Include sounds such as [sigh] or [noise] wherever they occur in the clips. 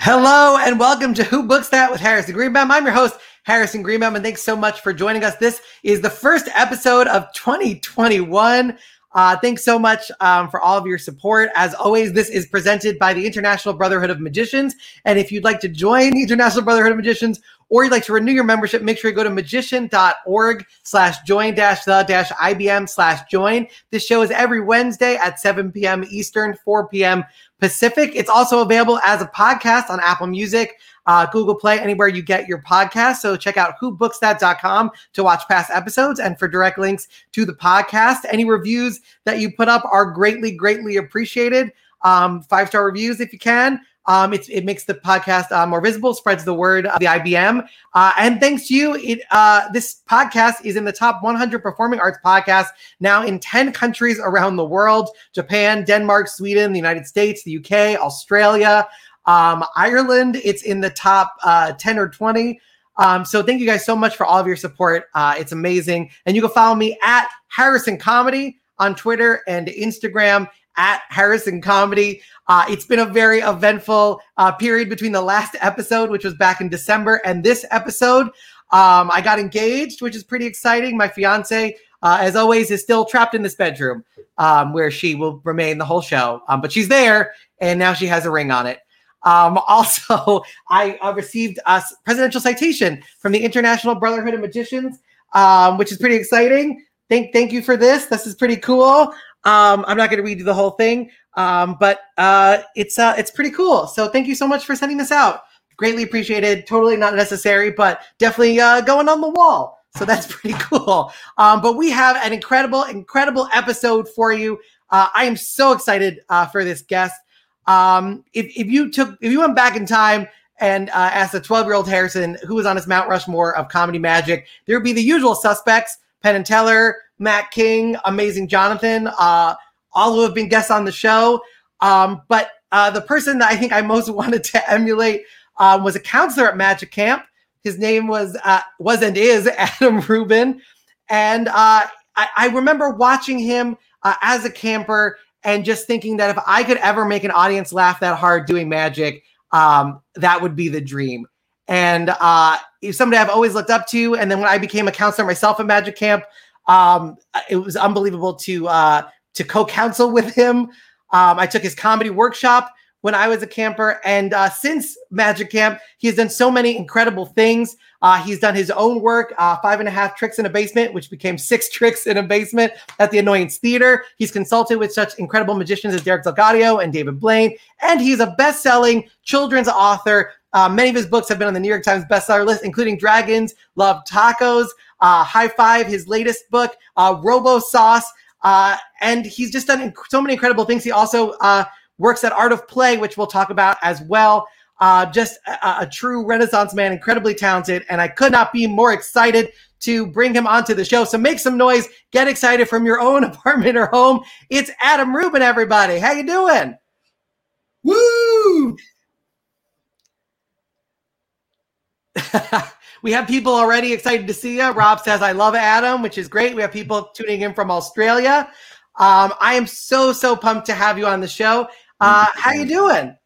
Hello and welcome to Who Books That with Harrison Greenbaum. I'm your host, Harrison Greenbaum, and thanks so much for joining us. This is the first episode of 2021. Uh, thanks so much um, for all of your support. As always, this is presented by the International Brotherhood of Magicians. And if you'd like to join the International Brotherhood of Magicians or you'd like to renew your membership, make sure you go to magician.org slash join dash the dash IBM slash join. This show is every Wednesday at 7 p.m. Eastern, 4 p.m. Pacific. It's also available as a podcast on Apple Music, uh, Google Play, anywhere you get your podcast. So check out whobooksthat.com to watch past episodes and for direct links to the podcast. Any reviews that you put up are greatly, greatly appreciated. Um, five star reviews if you can. Um, it makes the podcast uh, more visible, spreads the word of the IBM. Uh, and thanks to you, it, uh, this podcast is in the top 100 performing arts podcasts now in 10 countries around the world Japan, Denmark, Sweden, the United States, the UK, Australia, um, Ireland. It's in the top uh, 10 or 20. Um, so thank you guys so much for all of your support. Uh, it's amazing. And you can follow me at Harrison Comedy on Twitter and Instagram at Harrison Comedy. Uh, it's been a very eventful uh, period between the last episode, which was back in December, and this episode. Um, I got engaged, which is pretty exciting. My fiance, uh, as always, is still trapped in this bedroom um, where she will remain the whole show. Um, but she's there, and now she has a ring on it. Um, [laughs] also, I uh, received a presidential citation from the International Brotherhood of Magicians, um, which is pretty exciting. Thank, thank you for this. This is pretty cool. Um, I'm not going to read you the whole thing, um, but uh, it's uh, it's pretty cool. So thank you so much for sending this out. Greatly appreciated. Totally not necessary, but definitely uh, going on the wall. So that's [laughs] pretty cool. Um, but we have an incredible, incredible episode for you. Uh, I am so excited uh, for this guest. Um, if, if you took, if you went back in time and uh, asked a 12 year old Harrison who was on his Mount Rushmore of comedy magic, there would be the usual suspects: Penn and Teller, Mac King, Amazing Jonathan, uh, all who have been guests on the show. Um, but uh, the person that I think I most [laughs] wanted to emulate um, was a counselor at Magic Camp. His name was uh, was and is [laughs] Adam Rubin, and uh, I, I, remember watching him uh, as a camper and just thinking that if I could ever make an audience laugh that hard doing magic, um, that would be the dream. And uh, somebody I've always looked up to. And then when I became a counselor myself at Magic Camp, um, it was unbelievable to uh, to co-counsel [laughs] with him. Um, I took his comedy workshop when I was a camper, and uh, since Magic Camp, he has done so many incredible things. Uh, he's done his own work, uh, five and a half tricks in a basement, which became [laughs] six tricks in a basement at the Annoyance Theater. He's consulted with such incredible magicians as Derek DelGaudio and David Blaine, and he's a best-selling children's author. Uh, many of his books have been on the New York Times bestseller list, including Dragons Love Tacos uh, High Five, his latest book, uh, Robo Sauce. Uh, and he's just done inc- so many incredible things. He also uh, works at Art of Play, which we'll talk about as well. Uh, just a, a, true Renaissance man, incredibly talented, and I could not be more excited to bring him onto the show. So make some noise, get excited from your own [laughs] apartment or home. It's Adam Rubin, everybody. How you doing? Woo! [laughs] We have people already excited to see you. Rob says, I love Adam, which is great. We have people tuning in from Australia. Um, I am so, so pumped to have you on the show. Uh, how you doing?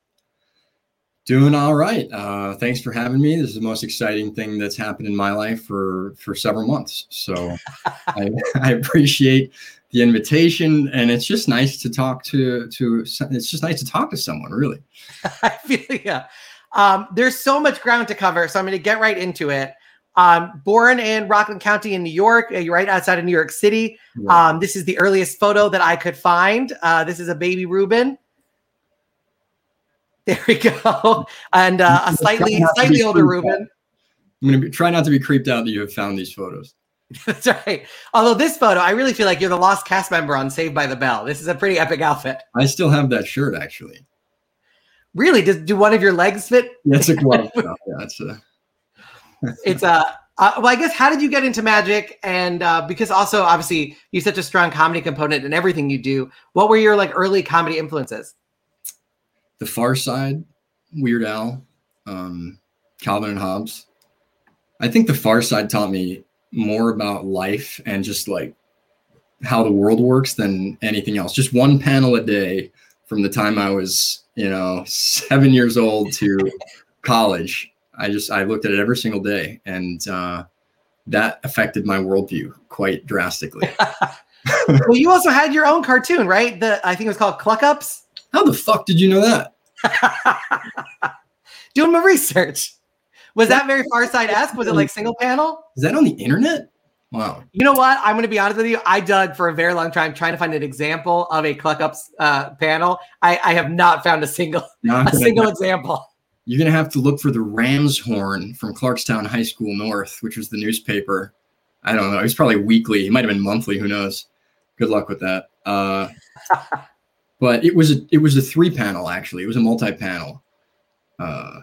Doing all right. Uh, thanks for having me. This is the most exciting thing that's happened in my life for for several months. So [laughs] I, I appreciate the invitation, and it's just nice to talk to to. It's just nice to talk to someone, really. [laughs] I feel yeah. Um, there's so much ground to cover, so I'm going to get right into it. Um, born in Rockland County in New York, uh, right outside of New York City. Um, this is the earliest photo that I could find. Uh, this is a baby Rubin. There we go, [laughs] and uh, a slightly slightly older Rubin. I'm going to try not to be creeped out that you have found these photos. [laughs] That's right. Although this photo, I really feel like you're the lost cast member on Saved by the Bell. This is a pretty epic outfit. I still have that shirt, actually. Really? Does do one of your legs fit? That's a glove. yeah, it's a. [laughs] it's a. Uh, well, I guess how did you get into magic? And uh, because also obviously you such a strong comedy component in everything you do. What were your like early comedy influences? The Far Side, Weird Al, um, Calvin and Hobbes. I think The Far Side taught me more about life and just like how the world works than anything else. Just one panel a day from the time I was, you know, seven years old to [laughs] college. I just I looked at it every single day, and uh, that affected my worldview quite drastically. [laughs] well, you also had your own cartoon, right? The I think it was called Cluck Ups. How the fuck did you know that? [laughs] Doing my research. Was that very Far Side esque? Was it like single panel? Is that on the internet? Wow. You know what? I'm going to be honest with you. I dug for a very long time trying to find an example of a Cluck Ups uh, panel. I, I have not found a single [laughs] a single example. You're going to have to look for the Ram's Horn from Clarkstown High School North, which was the newspaper. I don't know. It was probably weekly. It might have been monthly. Who knows? Good luck with that. Uh, [laughs] but it was a it was a three panel actually. It was a multi panel. Uh,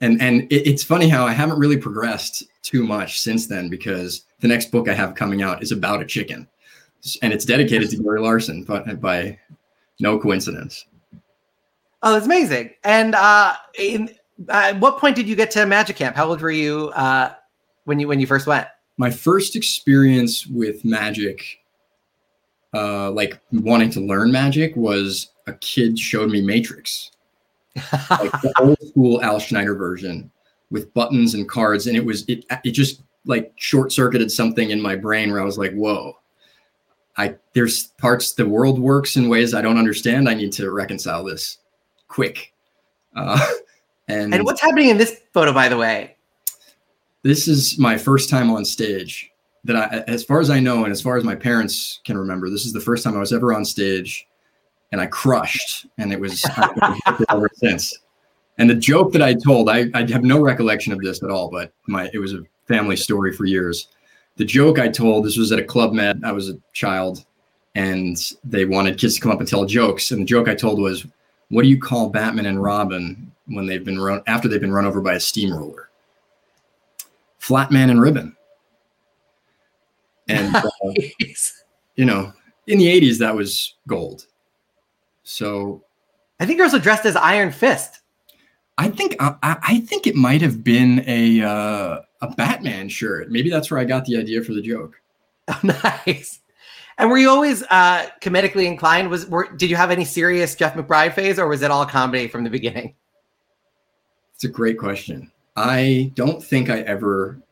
and and it, it's funny how I haven't really progressed too much since then because the next book I have coming out is about a chicken, and it's dedicated to Gary Larson, but by no coincidence. Oh, it's amazing! And uh, in, uh, at what point did you get to Magic Camp? How old were you uh, when you when you first went? My first experience with magic, uh, like wanting to learn magic, was a kid showed me Matrix like the [laughs] old school Al Schneider version with buttons and cards, and it was it it just like short circuited something in my brain where I was like, whoa. I there's parts the world works in ways I don't understand. I need to reconcile this quick. Uh, [laughs] and and what's happening in this photo, by the way? This is my first time on stage. That I, as far as I know, and as far as my parents can remember, this is the first time I was ever on stage and I crushed, and it was ever [laughs] since. And the joke that I told, I, I have no recollection of this at all, but my it was a family story for years. The joke I told, this was at a club med. I was a child, and they wanted kids to come up and tell jokes. And the joke I told was, "What do you call Batman and Robin when they've been run after they've been run over by a steamroller?" Flat man and ribbon. And uh, [laughs] you know, in the '80s, that was gold so I think you're also dressed as Iron Fist. I think I, I think it might have been a uh, a Batman shirt. Maybe that's where I got the idea for the joke. [laughs] Oh, nice. And were you always uh, comedically inclined? Was were, did you have any serious Jeff McBride phase, or was it all comedy from the beginning? It's a great question. I don't think I ever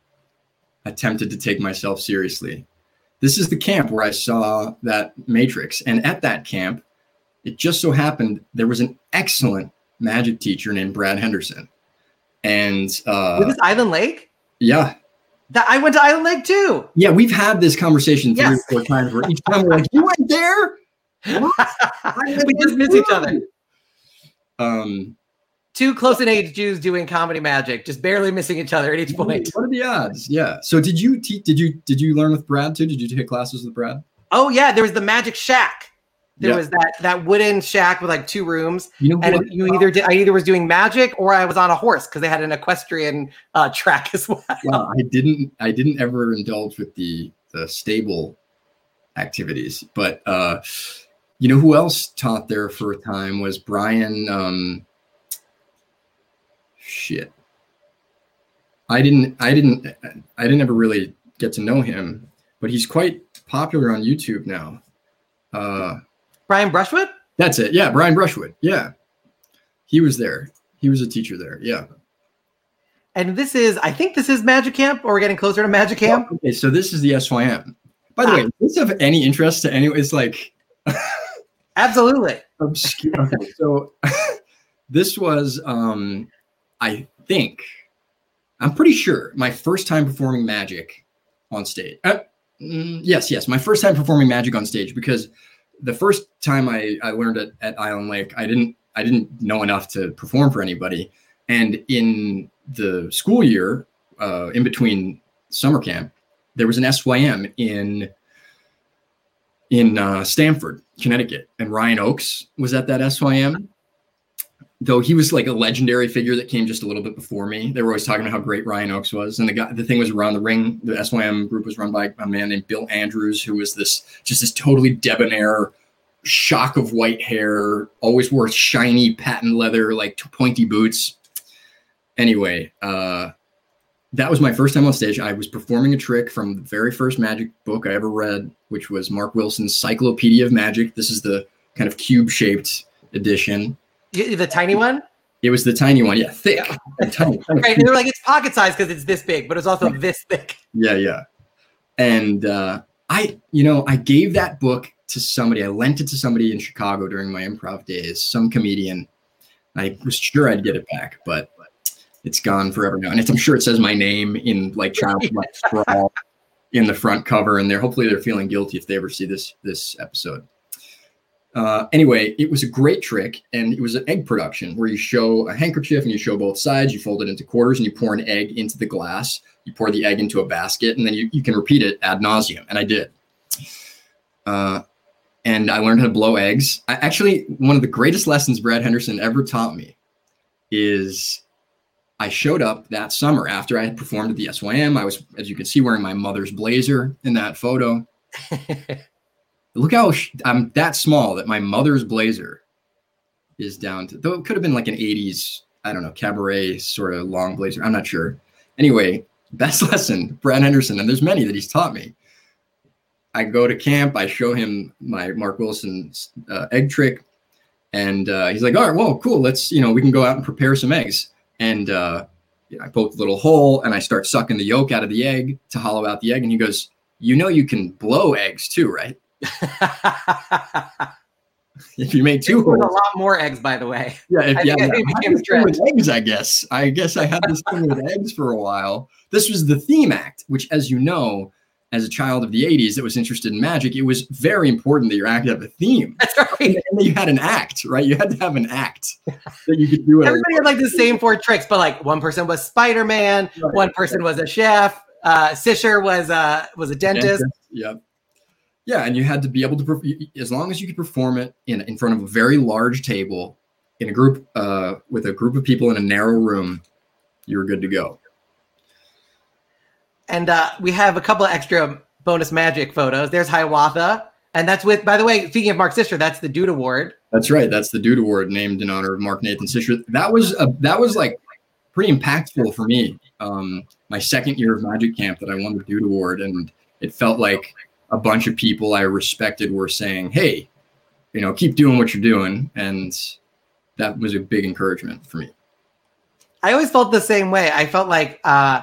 attempted to take myself seriously. This is the camp where I saw that Matrix, and at that camp, it just so happened there was an excellent magic teacher named Brad Henderson. And uh this Island Lake? Yeah. That I went to Island Lake too. Yeah, we've had this conversation three yes. or four times where each time we're like, You went there? What? [laughs] We just miss each other. Um two close in age Jews doing comedy magic, just barely missing each other at each point. What are the odds? Yeah. So did you te- did you did you learn with Brad too? Did you take classes with Brad? Oh yeah, there was the Magic Shack. There was that that wooden shack with like two rooms, you know and you either did I either was doing magic or I was on a horse because they had an equestrian uh, track [laughs] as well. Well, I didn't I didn't ever indulge with the the stable activities, but uh, you know who else taught there for a time was Brian. Um, shit, I didn't I didn't I didn't ever really get to know him, but he's quite popular on YouTube now. Uh, Brian Brushwood? That's it. Yeah, Brian Brushwood. Yeah. He was there. He was a teacher there. Yeah. And this is, I think this is Magic Camp, or we're getting closer to Magic Camp. Oh, okay, so this is the SYM. By the ah. way, does this have any interest to anyone? It's like absolutely [laughs] obscure. Okay, so [laughs] this was, um, I think, I'm pretty sure my first time performing magic on stage. Uh, mm, yes, yes, my first time performing magic on stage because the first time I, I learned it at Island Lake, I didn't I didn't know enough to perform for anybody. And in the school year, uh, in between summer camp, there was an SYM in in uh, Stamford, Connecticut, and Ryan Oakes was at that SYM though he was like a legendary figure that came just a little bit before me. They were always talking about how great Ryan Oakes was, and the guy, the thing was around the ring. The SYM group was run by a man named Bill Andrews, who was this just this totally debonair, shock of white hair, always wore shiny patent leather, like pointy boots. Anyway, uh, that was my first time on stage. I was performing a trick from the very first magic book I ever read, which was Mark Wilson's Cyclopedia of Magic. This is the kind of cube shaped edition. The tiny one? It was the tiny one, yeah, thick. and [laughs] tiny, of Right. cube they're like, it's pocket size because it's this big, but it's also this thick. Yeah, yeah. And uh, I, you know, I gave that book to somebody. I lent it to somebody in Chicago during my improv days, some comedian. I was sure I'd get it back, but it's gone forever now. And it's, I'm sure it says my name in like child like [laughs] scrawl in the front cover, and they're hopefully they're feeling guilty if they ever see this this episode. Uh, anyway, it was a great trick, and it was an egg production where you show a handkerchief and you show both sides. You fold it into quarters and you pour an egg into the glass. You pour the egg into a basket, and then you, you can repeat it ad nauseum. And I did. Uh, and I learned how to blow eggs. I, actually, one of the greatest lessons Brad Henderson ever taught me is I showed up that summer after I had performed at the SYM. I was, as you can see, wearing my mother's blazer in that photo. [laughs] Look how sh- I'm that small that my mother's blazer is down to, though it could have been like an 80s, I don't know, cabaret sort of long blazer. I'm not sure. Anyway, best [laughs] lesson, Brad Henderson, and there's many that he's taught me. I go to camp, I show him my Mark Wilson uh, egg trick, and uh, he's like, "All right, well, cool. Let's, you know, we can go out and prepare some eggs." And uh, you know, I poke a little hole and I start sucking the yolk out of the egg to hollow out the egg. And he goes, "You know, you can blow eggs too, right? [laughs] If you made two With a lot more eggs, by the way. yeah, if, I yeah, yeah. I had this thing a with eggs, I guess. I guess I had this thing with eggs for a while. This was the theme act, which, as you know, as a child of the '80s that was interested in magic, it was very important that your act have a theme, That's and right. that you had an act, right? You had to have an act that you could do it. Everybody had like the same four tricks, but like one person was Spider Man, Right. one person was a chef, uh, Sisher was a was a dentist. Yeah. Yeah, and you had to be able to, as long as you could perform it in in front of a very large table, in a group, uh, with a group of people in a narrow room, you were good to go. And uh, we have a couple of extra bonus magic photos. There's Hiawatha, and that's with. By the way, speaking of Mark Sisher, that's the Dude Award. That's right. That's the Dude Award named in honor of Mark Nathan Sisher. That was a, that was like pretty impactful for me. Um, my second year of Magic Camp that I won the Dude Award, and it felt like a bunch of people I respected were saying, "Hey, you know, keep doing what you're doing," and that was a big encouragement for me. I always felt the same way. I felt like uh,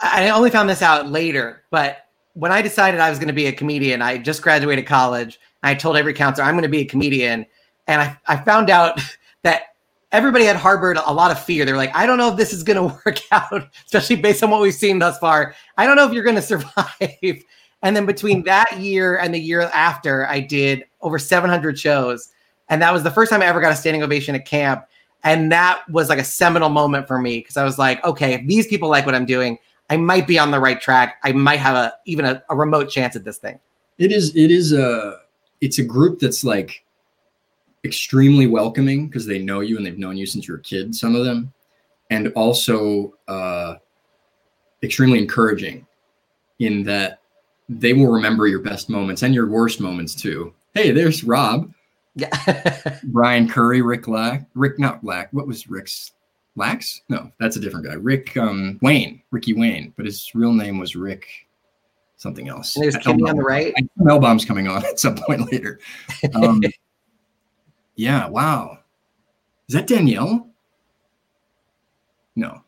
I only found this out later, but when I decided I was going to be a comedian, I just graduated college. I told every counselor I'm going to be a comedian, and I, I found out [laughs] that everybody had harbored a lot of fear. They were like, I don't know if this is going [laughs] to work out, especially based on what we've seen thus far. I don't know if you're going [laughs] to survive. And then between that year and the year after, I did over 700 shows. And that was the first time I ever got a standing ovation at camp. And that was like a seminal moment for me because I was like, okay, if these people like what I'm doing, I might be on the right track. I might have a even a, a remote chance at this thing. It is. It is a. It's a group that's like extremely welcoming because they know you and they've known you since you were a kid. Some of them, and also uh, extremely encouraging in that they will remember your best moments and your worst moments too. Hey, there's Rob, Yeah. [laughs] Brian Curry, Rick Lax, Rick not Lax. What was Rick's Lax? No, that's a different guy. Rick um, Wayne, Ricky Wayne, but his real name was Rick something else. And there's Kimmy on the right. Melbaum's coming on [laughs] at some point later. Um, [laughs] yeah, wow. Is that Danielle? No,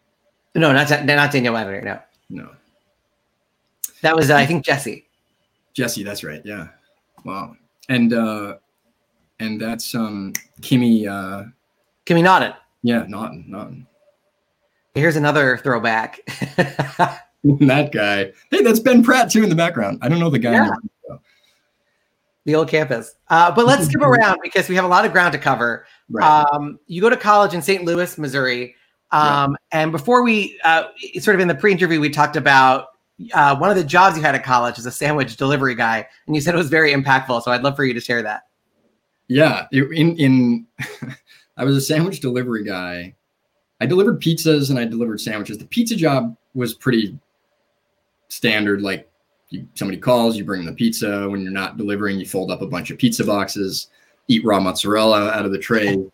no, not not Danielle Lavender. No, no. That was uh, I think Jesse. Jesse, that's right. Yeah. Wow. And uh and that's um Kimmy uh Kimmy Naughton. yeah, Naughton, Naughton. Here's another throwback. [laughs] [laughs] that guy. Hey, that's Ben Pratt too in the background. I don't know the guy. in the- the old campus. Uh, but let's skip [laughs] around because we have a lot of ground to cover. Right. Um, you go to college in St. Louis, Missouri. Um, And before we, uh, sort of in the pre interview, we talked about uh, one of the jobs you had at college as a sandwich delivery guy. And you said it was very impactful. So I'd love for you to share that. Yeah, in in [laughs] I was a sandwich delivery guy. I delivered pizzas and I delivered sandwiches. The pizza job was pretty standard. Like you, somebody calls, you bring the pizza. When you're not delivering, you fold up a bunch of pizza boxes, eat raw mozzarella out of the tray.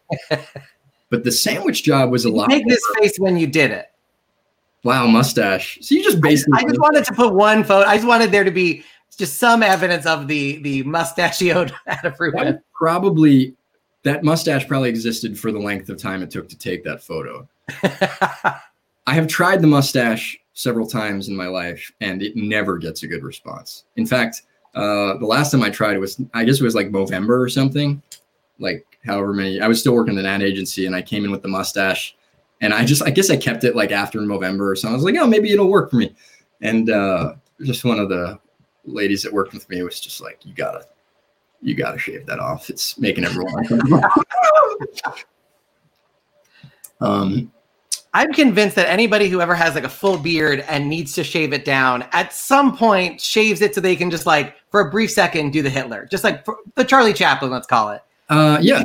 [laughs] but the sandwich job was a lot. make this face when you did it. Wow mustache. So you just basically I just wanted to put one photo. I just wanted there to be just some evidence of the the mustachioed [laughs] Adafruit. Probably that mustache probably existed for the length of time it took to take that photo. [laughs] I have tried the mustache several times in my life, and it never gets a good response. In fact, uh, the last time I tried it was, I guess it was like November or something, like however many. I was still working at an ad agency, and I came in with the mustache, and I just, I guess I kept it like after November or something. I was like, oh, maybe it'll work for me. And uh, just one of the ladies that worked with me was just like, you gotta, you gotta shave that off. It's making everyone. [laughs] um, I'm convinced that anybody who ever has like a full beard and needs to shave it down at some point shaves it so they can just like for a brief second do the Hitler, just like the Charlie Chaplin, let's call it. Uh, yeah.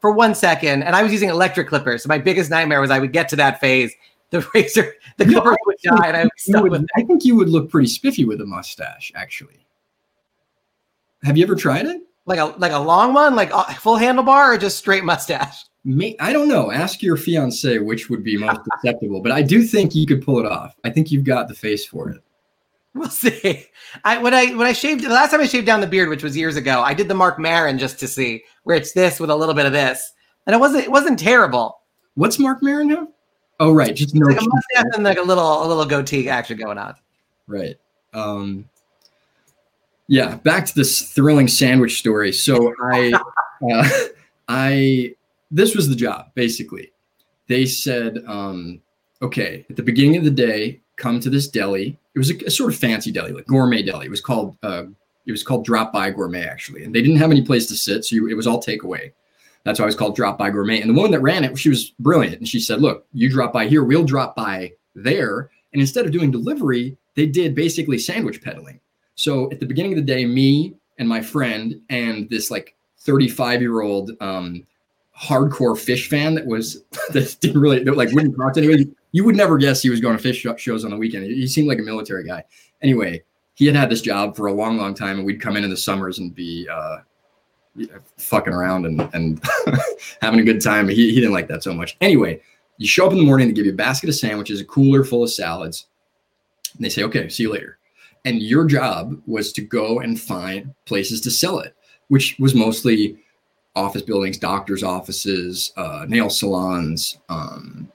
For one second, and I was using electric clippers. So my biggest nightmare was I would get to that phase, the [laughs] razor, the clippers would die, and I would stuck would, with. I think you would look pretty spiffy with a mustache, actually. Have you ever tried it? Like a like a long one, like a full handlebar, or just straight mustache? May, I don't know. Ask your fiance which would be most [laughs] acceptable, but I do think you could pull it off. I think you've got the face for it. We'll see. I when I when I shaved the last time I shaved down the beard, which was years ago, I did the Marc Maron just to see where it's this with a little bit of this, and it wasn't it wasn't terrible. What's Marc Maron have? Oh right, just no like a mustache and like a little a little goatee action going on. Right. Um, yeah. Back to this thrilling sandwich story. So I [laughs] uh, I this was the job basically. They said, um, okay, at the beginning of the day, come to this deli. It was a, a sort of fancy deli, like gourmet deli. It was called uh, it was called Drop By Gourmet actually, and they didn't have any place to sit, so you, it was all takeaway. That's why it was called Drop By Gourmet. And the woman that ran it, she was brilliant, and she said, "Look, you drop by here, we'll drop by there." And instead of doing delivery, they did basically sandwich peddling. So at the beginning of the day, me and my friend and this like 35 year old um, hardcore Phish fan that was [laughs] that didn't really that like wouldn't talk to anybody. You would never guess he was going to Phish shows on the weekend. He seemed like a military guy. Anyway, he had had this job for a long, long time, and we'd come in in the summers and be uh, fucking around and and [laughs] having a good time. He he didn't like that so much. Anyway, you show up in the morning, they give you a basket of sandwiches, a cooler full of salads, and they say, "Okay, see you later." And your job was to go and find places to sell it, which was mostly office buildings, doctors' offices, uh, nail salons, um,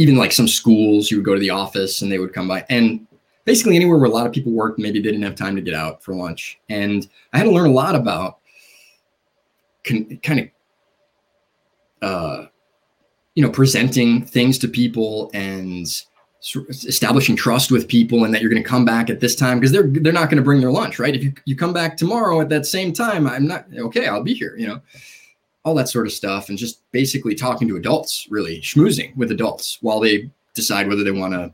even like some schools. You would go to the office and they would come by, and basically anywhere where a lot of people worked, maybe they didn't have time to get out for lunch. And I had to learn a lot about con- kind of, uh, you know, presenting things to people and establishing trust with people and that you're going to come back at this time because they're they're not going to bring their lunch right if you, you come back tomorrow at that same time i'm not okay i'll be here you know all that sort of stuff and just basically talking to adults really schmoozing with adults while they decide whether they want a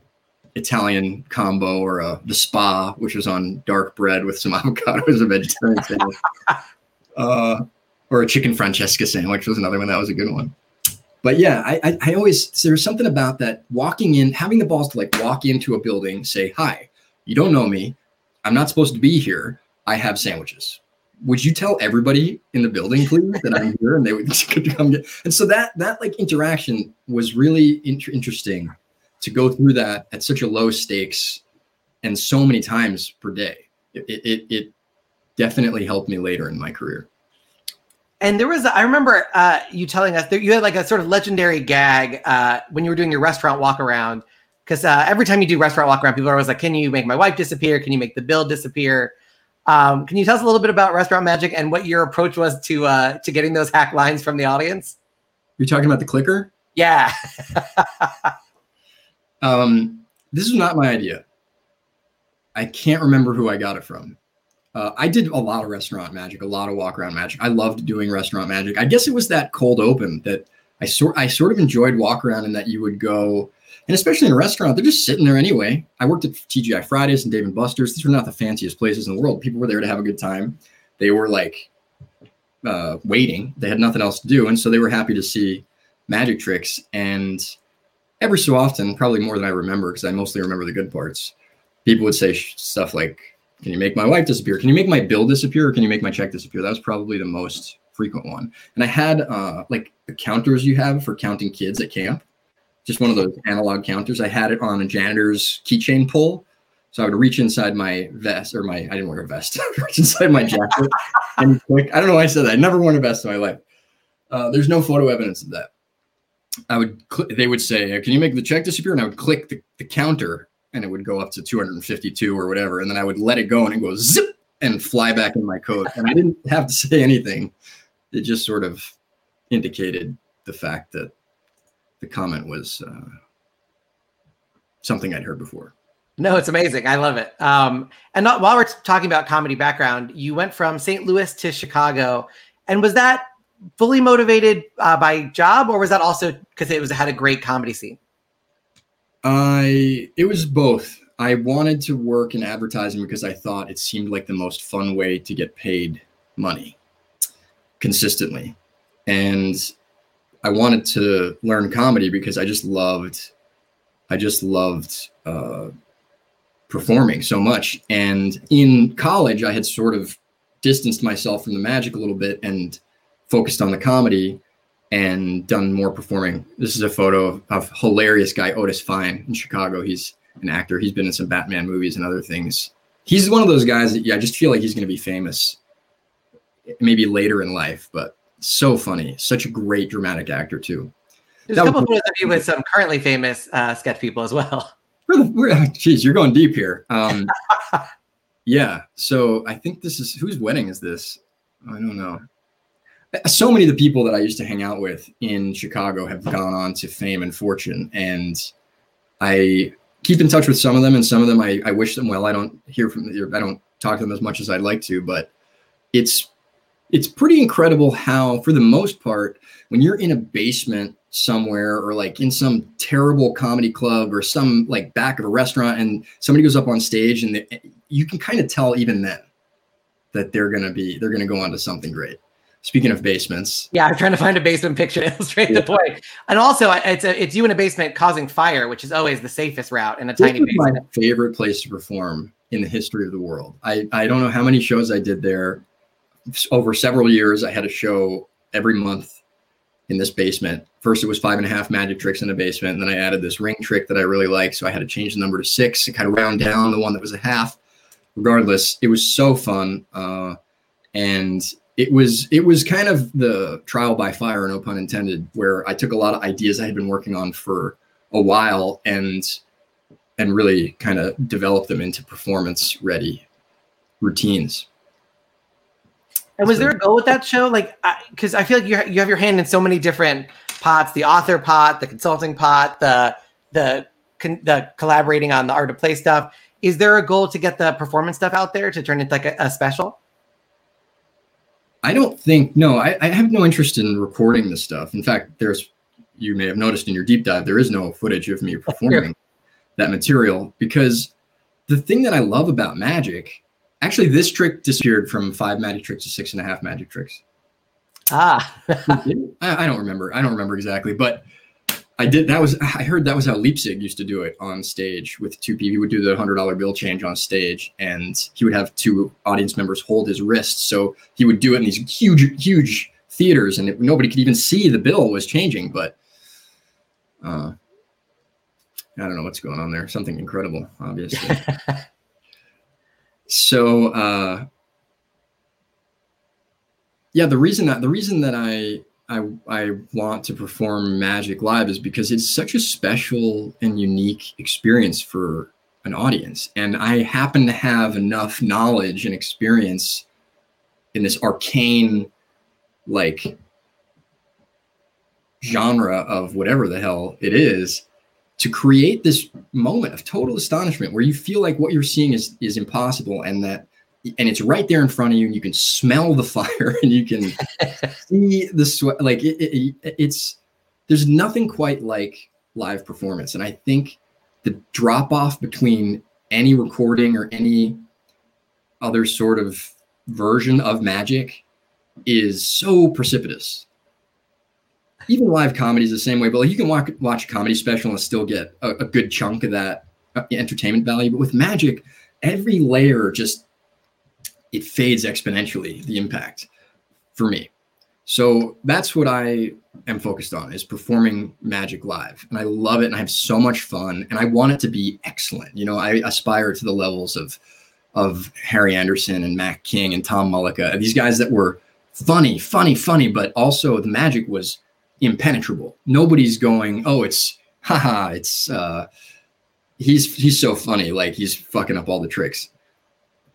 italian combo or a the spa which was on dark bread with some [laughs] avocados a vegetarian sandwich uh, or a chicken francesca sandwich was another one that was a good one but yeah, I, I, I always there's something about that walking in, having the balls to like walk into a building, say hi. You don't know me. I'm not supposed to be here. I have sandwiches. Would you tell everybody in the building, please, that I'm here, and they would [laughs] come get? And so that that like interaction was really interesting to go through that at such a low stakes and so many times per day. It, it, it definitely helped me later in my career. And there was, I remember uh, you telling us that you had like a sort of legendary gag uh, when you were doing your restaurant walk around. Because uh, every time you do restaurant walk around, people are always like, "Can you make my wife disappear? Can you make the bill disappear?" Um, can you tell us a little bit about restaurant magic and what your approach was to uh, to getting those hack lines from the audience? You're talking about the clicker? Yeah. [laughs] um, this is not my idea. I can't remember who I got it from. Uh, I did a lot of restaurant magic, a lot of walk around magic. I loved doing restaurant magic. I guess it was that cold open that I sort I sort of enjoyed walk around and that you would go, and especially in a restaurant, they're just sitting there anyway. I worked at TGI Fridays and Dave and Buster's. These were not the fanciest places in the world. People were there to have a good time. They were like uh, waiting. They had nothing else to do, and so they were happy to see magic tricks. And every so often, probably more than I remember, because I mostly remember the good parts. People would say stuff like, can you make my wife disappear? Can you make my bill disappear? Or can you make my check disappear? That was probably the most frequent one. And I had uh, like the counters you have for counting kids at camp, just one of those analog counters. I had it on a janitor's keychain pull. So I would reach inside my vest or my I didn't wear a vest. [laughs] reach inside my jacket and click. I don't know why I said that. I never worn a vest in my life. Uh, there's no photo evidence of that. I would cl- they would say, "Can you make the check disappear?" And I would click the, the counter, and it would go up to 252 or whatever, and then I would let it go, and it goes zip and fly back in my coat, and I didn't have to say anything. It just sort of indicated the fact that the comment was uh, something I'd heard before. No, it's amazing. I love it. Um, and not, while we're talking about comedy background, you went from St. Louis to Chicago, and was that fully motivated uh, by job, or was that also because it was had a great comedy scene? I it was both. I wanted to work in advertising because I thought it seemed like the most fun way to get paid money consistently, and I wanted to learn comedy because I just loved, I just loved uh, performing so much. And in college, I had sort of distanced myself from the magic a little bit and focused on the comedy and done more performing. This is a photo of, of hilarious guy Otis Fine in Chicago. He's an actor. He's been in some Batman movies and other things. He's one of those guys that yeah, I just feel like he's going to be famous maybe later in life, but so funny. Such a great dramatic actor too. There's that a couple was, of you with some currently famous uh, sketch people as well. [laughs] We're, geez, you're going deep here. Um, [laughs] yeah. So I think this is whose wedding is this? I don't know. So many of the people that I used to hang out with in Chicago have gone on to fame and fortune, and I keep in touch with some of them, and some of them I, I wish them well. I don't hear from I don't talk to them as much as I'd like to, but it's it's pretty incredible how, for the most part, when you're in a basement somewhere or like in some terrible comedy club or some like back of a restaurant and somebody goes up on stage and they, you can kind of tell even then that they're going to be they're going to go on to something great. Speaking of basements. Yeah i'm trying to find a basement picture to illustrate yeah. the point. and also it's a, it's you in a basement causing fire which is always the safest route in a this tiny basement. my favorite place to perform in the history of the world. I i don't know how many shows i did there over several years, I had a show every month in this basement. First, it was five and a half magic tricks in the basement. And then I added this ring trick that I really like. So I had to change the number to six to kind of round down the one that was a half. Regardless, it was so fun. Uh, and it was it was kind of the trial by fire, no pun intended, where I took a lot of ideas I had been working on for a while and and really kind of developed them into performance ready routines. And was there a goal with that show? Like, because I, I, feel like you you have your hand in so many different pots: the author pot, the consulting pot, the the the collaborating on the art of play stuff. Is there a goal to get the performance stuff out there to turn it like a, a special? I don't think. No, I, I have no interest in recording this stuff. In fact, there's you may have noticed in your deep dive there is no footage of me [laughs] performing that material because the thing that I love about magic Actually, this trick disappeared from five magic tricks to six and a half magic tricks. Ah, [laughs] I, I, don't remember. I don't remember exactly, but I did. That was I heard that was how Leipzig used to do it on stage with two people. He would do the hundred dollar bill change on stage, and he would have two audience members hold his wrists. So he would do it in these huge, huge theaters, and it, nobody could even see the bill was changing. But uh, I don't know what's going on there. Something incredible, obviously. [laughs] so uh, yeah, the reason that the reason that I I I want to perform magic live is because it's such a special and unique experience for an audience, and I happen to have enough knowledge and experience in this arcane like genre of whatever the hell it is to create this moment of total astonishment where you feel like what you're seeing is is impossible and that and it's right there in front of you and you can smell the [laughs] fire and you can [laughs] see the sweat. Like it, it, it's there's nothing quite like live performance. And i think the drop off between any recording or any other sort of version of magic is so precipitous even live comedy is the same way. But like you can watch watch a comedy special and still get a, a good chunk of that uh, entertainment value. But with magic, every layer just it fades exponentially. The impact for me. So that's what I am focused on is performing magic live and i love it and i have so much fun and i want it to be excellent you know i aspire to the levels of of harry anderson and mac king and tom mullica these guys that were funny funny funny but also the magic was impenetrable nobody's going oh it's haha it's uh he's he's so funny like he's fucking up all the tricks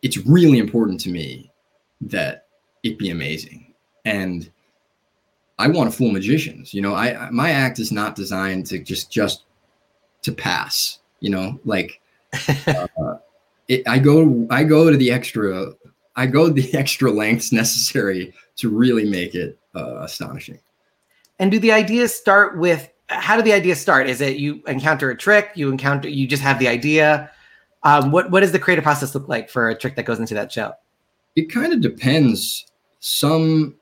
it's really important to me that it be amazing and I want to fool magicians. You know, I my act is not designed to just just to pass. You know, like [laughs] uh, it, I go I go to the extra I go the [laughs] extra lengths necessary to really make it uh, astonishing. And do the ideas start with how do the ideas start? Is it you encounter a trick, you encounter you just have the idea? Um, what what does the creative process look like for a trick that goes into that show? It kind of depends. Some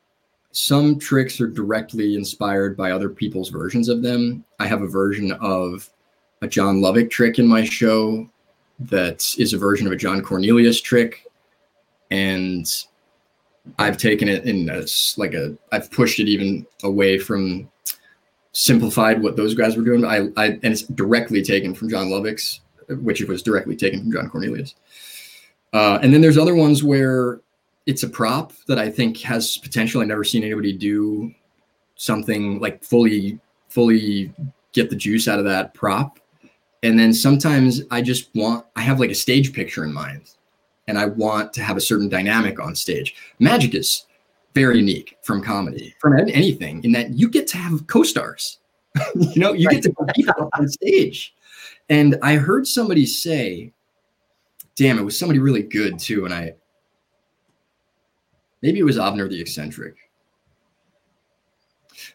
some tricks are directly inspired by other people's versions of them. I have a version of a John Lovick trick in my show that is a version of a John Cornelius trick. And I've taken it in as like a, I've pushed it even away from simplified what those guys were doing. I, I and it's directly taken from John Lovick's, which it was directly taken from John Cornelius. Uh, and then there's other ones where it's a prop that I think has potential. I've never seen anybody do something like fully, fully get the juice out of that prop. And then sometimes I just want, I have like a stage picture in mind and I want to have a certain dynamic on stage. Magic is very unique from comedy, from anything, in that you get to have co stars. [laughs] you know, you right. get to people on stage. And I heard somebody say, damn, it was somebody really good too. And I, Maybe it was Avner the eccentric.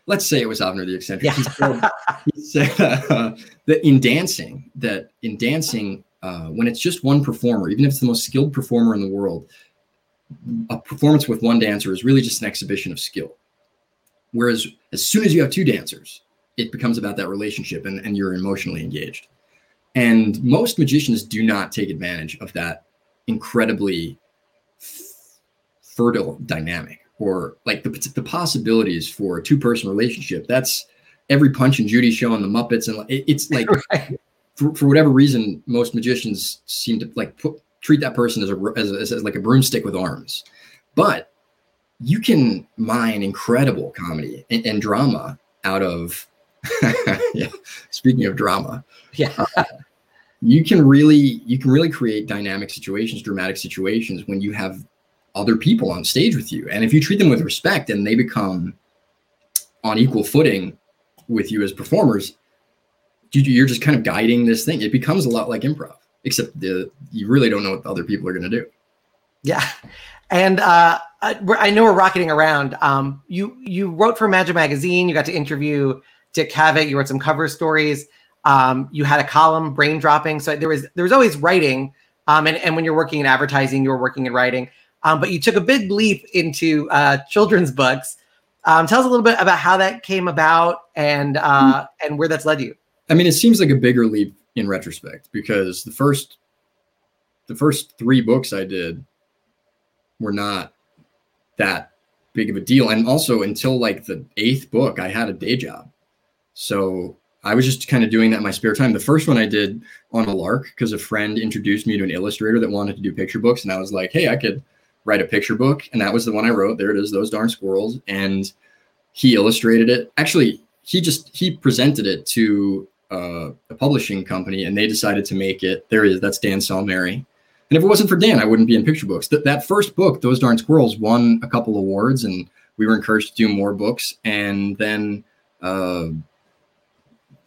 Let's say it was Avner the eccentric. Yeah. He said, he said uh, that in dancing, that in dancing, uh, when it's just one performer, even if it's the most skilled performer in the world, a performance with one dancer is really just an exhibition of skill. Whereas as soon as you have two dancers, it becomes about that relationship and, and you're emotionally engaged. And most magicians do not take advantage of that incredibly fertile dynamic or like the, the possibilities for a two person relationship. That's every Punch and Judy show on the Muppets. And it, it's like, [laughs] right. For, for whatever reason, most magicians seem to like put, treat that person as a, as, a, as like a broomstick with arms. But you can mine incredible comedy and, and drama out of, [laughs] yeah, speaking of drama. Yeah. Uh, you can really you can really create dynamic situations dramatic situations when you have other people on stage with you. And if you treat them with respect and they become on equal footing with you as performers, you're just kind of guiding this thing. It becomes a lot like improv, except the you really don't know what the other people are going to do. Yeah, and uh, I know we're rocketing around. Um, you you wrote for Magic Magazine. You got to interview Dick Cavett. You wrote some cover stories. Um, you had a column, brain dropping. So there was there was always writing. Um, and, and when you're working in advertising, you were working in writing. Um, but you took a big leap into uh, children's books. Um, tell us a little bit about how that came about and uh, hmm. and where that's led you. I mean, it seems like a bigger leap in retrospect because the first the first three books I did were not that big of a deal, and also until like the eighth book, I had a day job, so I was just kind of doing that in my spare time. The first one I did on a lark because a friend introduced me to an illustrator that wanted to do picture books, and I was like, hey, I could write a picture book, and that was the one I wrote. There it is, those darn squirrels, and he illustrated it. Actually, he just he presented it to uh, a publishing company, and they decided to make it. There is that's Dan Salmieri. And if it wasn't for Dan, I wouldn't be in picture books. Th- that first book, Those Darn Squirrels, won a couple awards, and we were encouraged to do more books. And then uh,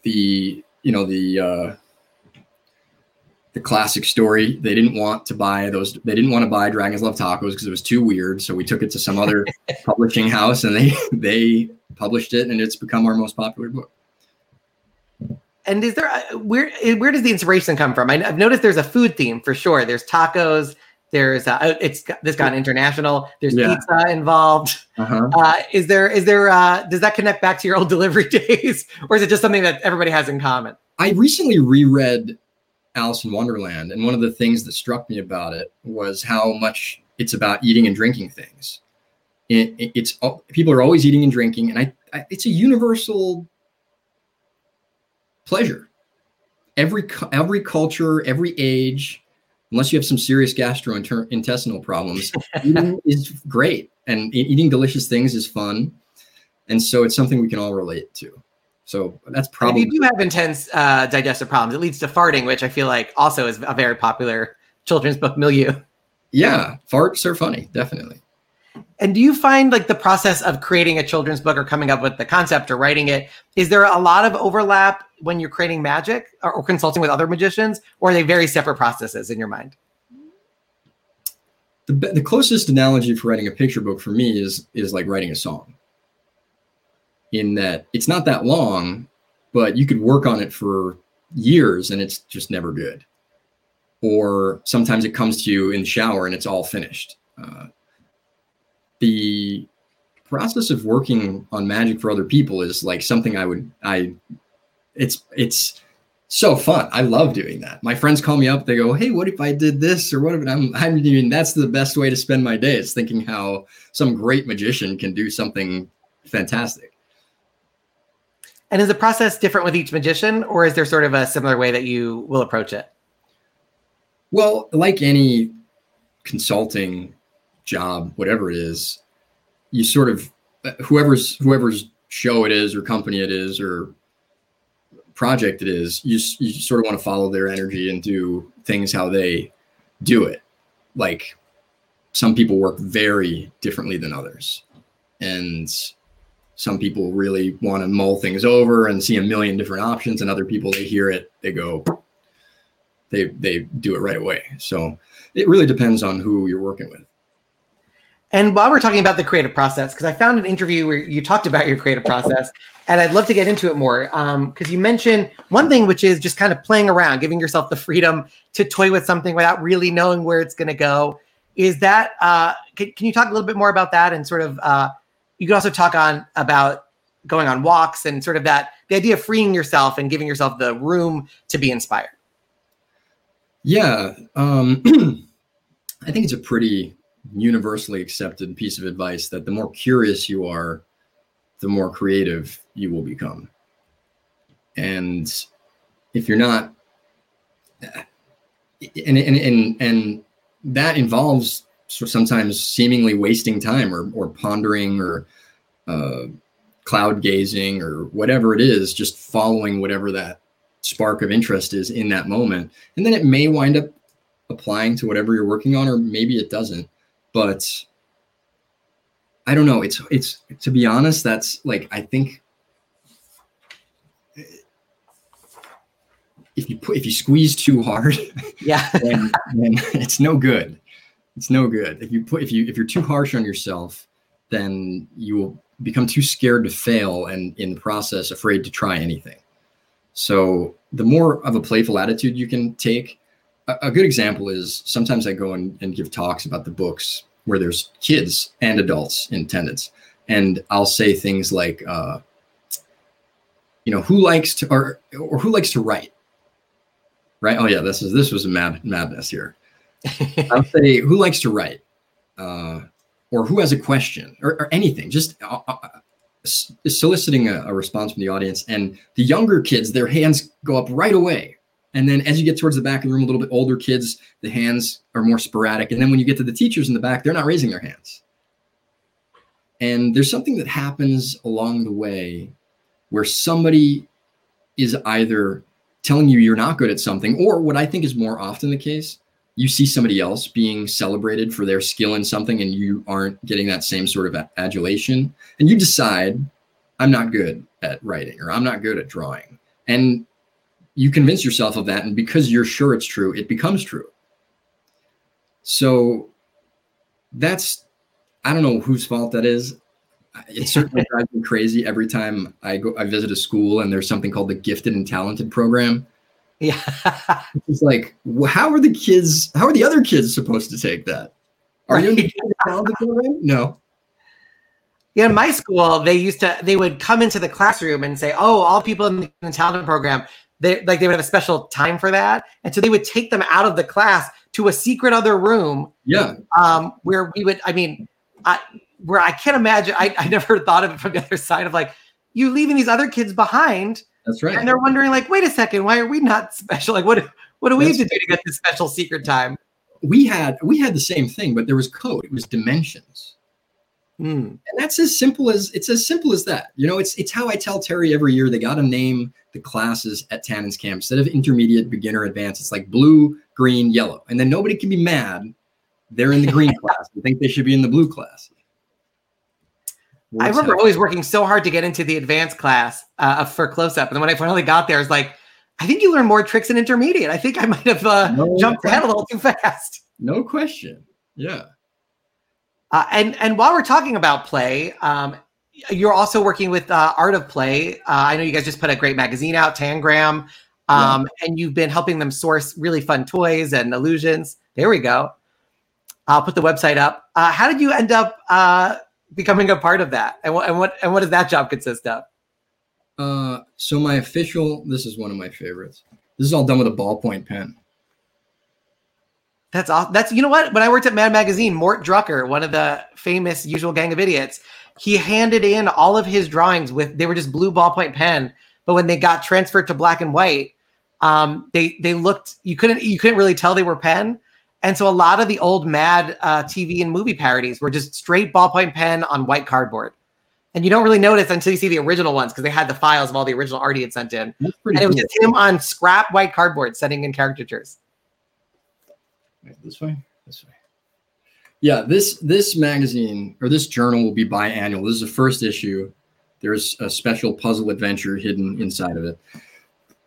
the you know the uh, the classic story. They didn't want to buy those. They didn't want to buy Dragons Love Tacos because it was too weird. So we took it to some other [laughs] publishing house, and they they published it, and it's become our most popular book. And is there a, where where does the inspiration come from? I, have noticed there's a food theme for sure. There's tacos. There's uh, it's this gone international. There's yeah. pizza involved. Uh-huh. Uh, is there is there uh, does that connect back to your old [laughs] delivery days, or is it just something that everybody has in common? I recently reread Alice in Wonderland, and one of the things that struck me about it was how much it's about eating and drinking things. It, it, it's people are always eating and drinking, and I it's a universal pleasure. Every every culture, every age, unless you have some serious gastrointestinal problems, [laughs] eating is great, and eating delicious things is fun, and so it's something we can all relate to. So that's probably. if you do have intense uh, digestive problems, it leads to farting, which I feel like also is a very popular children's book milieu. Yeah, farts are funny, definitely. And do you find like the process of creating a children's book or coming up with the concept or writing it, is there a lot of overlap when you're creating magic or, or consulting with other magicians, or are they very separate processes in your mind? The, the closest analogy for writing a picture book for me is is like writing a song. In that it's not that long, but you could work on it for years and it's just never good. Or sometimes it comes to you in the shower and it's all finished. Uh, the process of working on magic for other people is like something I would I it's it's so fun. I love doing that. My friends call me up. They go, "Hey, what if I did this or what if I'm I'm doing?" That's the best way to spend my day. Is thinking how some great magician can do something fantastic. And is the process different with each magician, or is there sort of a similar way that you will approach it? Well, like any consulting job, whatever it is, you sort of whoever's whoever's show it is or company it is or project it is, you you sort of want to follow their energy and do things how they do it. Like some people work very differently than others, and some people really want to mull things over and see a million different options, and other people they hear it, they go, they they do it right away. So it really depends on who you're working with. And while we're talking about the creative process, because I found an interview where you talked about your creative process, [laughs] and I'd love to get into it more. Because um, you mentioned one thing, which is just kind of playing around, giving yourself the freedom to toy with something without really knowing where it's going to go. Is that? Uh, can, can, you talk a little bit more about that? And sort of, uh, you could also talk on about going on walks and sort of that the idea of freeing yourself and giving yourself the room to be inspired. Yeah, um, [clears throat] I think it's a pretty universally accepted piece of advice that the more curious you are, the more creative you will become. And if you're not, and and and, and that involves sometimes seemingly wasting time or or pondering or uh, cloud gazing or whatever it is, just following whatever that spark of interest is in that moment, and then it may wind up applying to whatever you're working on, or maybe it doesn't but I don't know. It's it's to be honest, that's like I think if you put if you squeeze too hard, [laughs] yeah, [laughs] then, then it's no good. It's no good. If you put if you if you're too harsh on yourself, then you will become too scared to fail and in the process afraid to try anything. So the more of a playful attitude you can take, a, good example is sometimes I go and, and give talks about the books where there's kids and adults in attendance, and I'll say things like, uh, you know, who likes to or or who likes to write, right? Oh yeah, this is this was a mad madness here. [laughs] I'll say who likes to write, uh, or who has a question, or, or anything. Just uh, uh, soliciting a, a response from the audience, and the younger kids, their hands go up right away and then as you get towards the back of the room, a little bit older kids, the hands are more sporadic. And then when you get to the teachers in the back, they're not raising their hands. And there's something that happens along the way where somebody is either telling you you're not good at something, or what I think is more often the case, you see somebody else being celebrated for their skill in something and you aren't getting that same sort of adulation. And you decide, I'm not good at writing or I'm not good at drawing. And you convince yourself of that and because you're sure it's true it becomes true. So that's i don't know whose fault that is. It certainly [laughs] drives me crazy every time i go i visit a school and there's something called the gifted and talented program. Yeah. It's like how are the kids how are the other kids supposed to take that? Are you in the gifted and talented program? No. Yeah, in my school, they used to they would come into the classroom and say, "Oh, all people in the talented program, they like they would have a special time for that, and so they would take them out of the class to a secret other room. Yeah. Um, where we would, I mean, I where I can't imagine. I, I never thought of it from the other side of like you leaving these other kids behind. That's right. And they're wondering, like, wait a second, why are we not special? Like, what what do we That's have to do to get this special secret time? We had we had the same thing, but there was code. It was dimensions. Mm. And that's as simple as it's as simple as that. You know, it's it's how I tell Terry every year they got to name the classes at Tannen's camp instead of intermediate, beginner, advanced. It's like blue, green, yellow, and then nobody can be mad. They're in the green [laughs] class. They think they should be in the blue class. I remember always working so hard to get into the advanced class uh, for close up, and then when I finally got there, it's like, I think you learn more tricks in intermediate. I think I might have uh, no jumped ahead a little too fast. No question. Yeah. Uh, and and while we're talking about play, um, you're also working with uh, Art of Play. Uh, I know you guys just put a great magazine out, Tangram, um, yeah. and you've been helping them source really fun toys and illusions. There we go. I'll put the website up. Uh, how did you end up uh, becoming a part of that, and what and what and what does that job consist of? Uh, so my official, this is one of my favorites. This is all done with a ballpoint pen. That's awesome. That's you know what? When I worked at Mad Magazine, Mort Drucker, one of the famous Usual Gang of Idiots, he handed in all of his drawings with they were just blue ballpoint pen, but when they got transferred to black and white, um, they they looked you couldn't you couldn't really tell they were pen. And so a lot of the old Mad uh, TV and movie parodies were just straight ballpoint pen on white cardboard. And you don't really notice until you see the original ones because they had the files of all the original art he had sent in. And it was just him on scrap white cardboard sending in caricatures. This way, this way. Yeah, this this magazine or this journal will be biannual. This is the first issue. There's a special puzzle adventure hidden inside of it,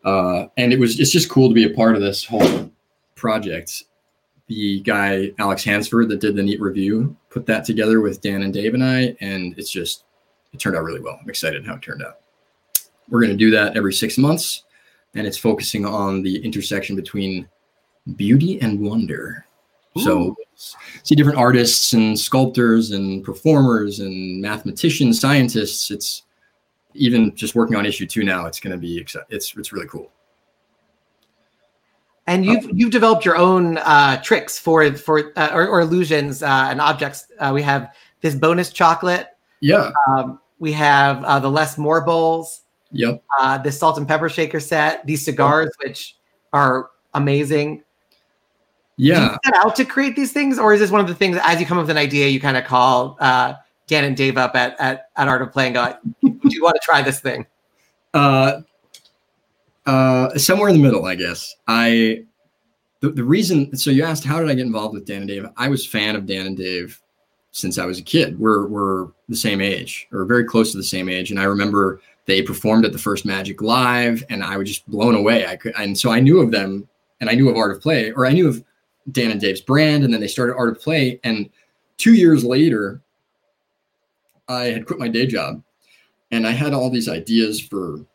uh, and it was it's just cool to be a part of this whole project. The guy Alex Hansford that did the neat review put that together with Dan and Dave and I, and it's just it turned out really well. I'm excited how it turned out. We're going to do that every six months, and it's focusing on the intersection between beauty and wonder. Ooh. So see different artists and sculptors and performers and mathematicians, scientists. It's even just working on issue two now. It's going to be it's it's really cool. And you've you've developed your own uh, tricks for for uh, or, or, illusions uh, and objects. Uh, we have this bonus chocolate. Yeah. Um, we have uh, the less more bowls. Yep. Uh, this salt and pepper shaker set. These cigars, which are amazing. Yeah. set out to create these things, or is this one of the things as you come up with an idea, you kind of call uh, Dan and Dave up at, at, at Art of Play and go, "Do you want to try this thing?" Uh, uh, somewhere in the middle, I guess. I the, the reason. So you asked, how did I get involved with Dan and Dave? I was a fan of Dan and Dave since I was a kid. We're we're the same age, or very close to the same age, and I remember they performed at the first Magic Live, and I was just blown away. I could, and so I knew of them, and I knew of Art of Play, or I knew of Dan and Dave's brand, and then they started Art of Play. And two years later, I had quit my day job, and I had all these ideas for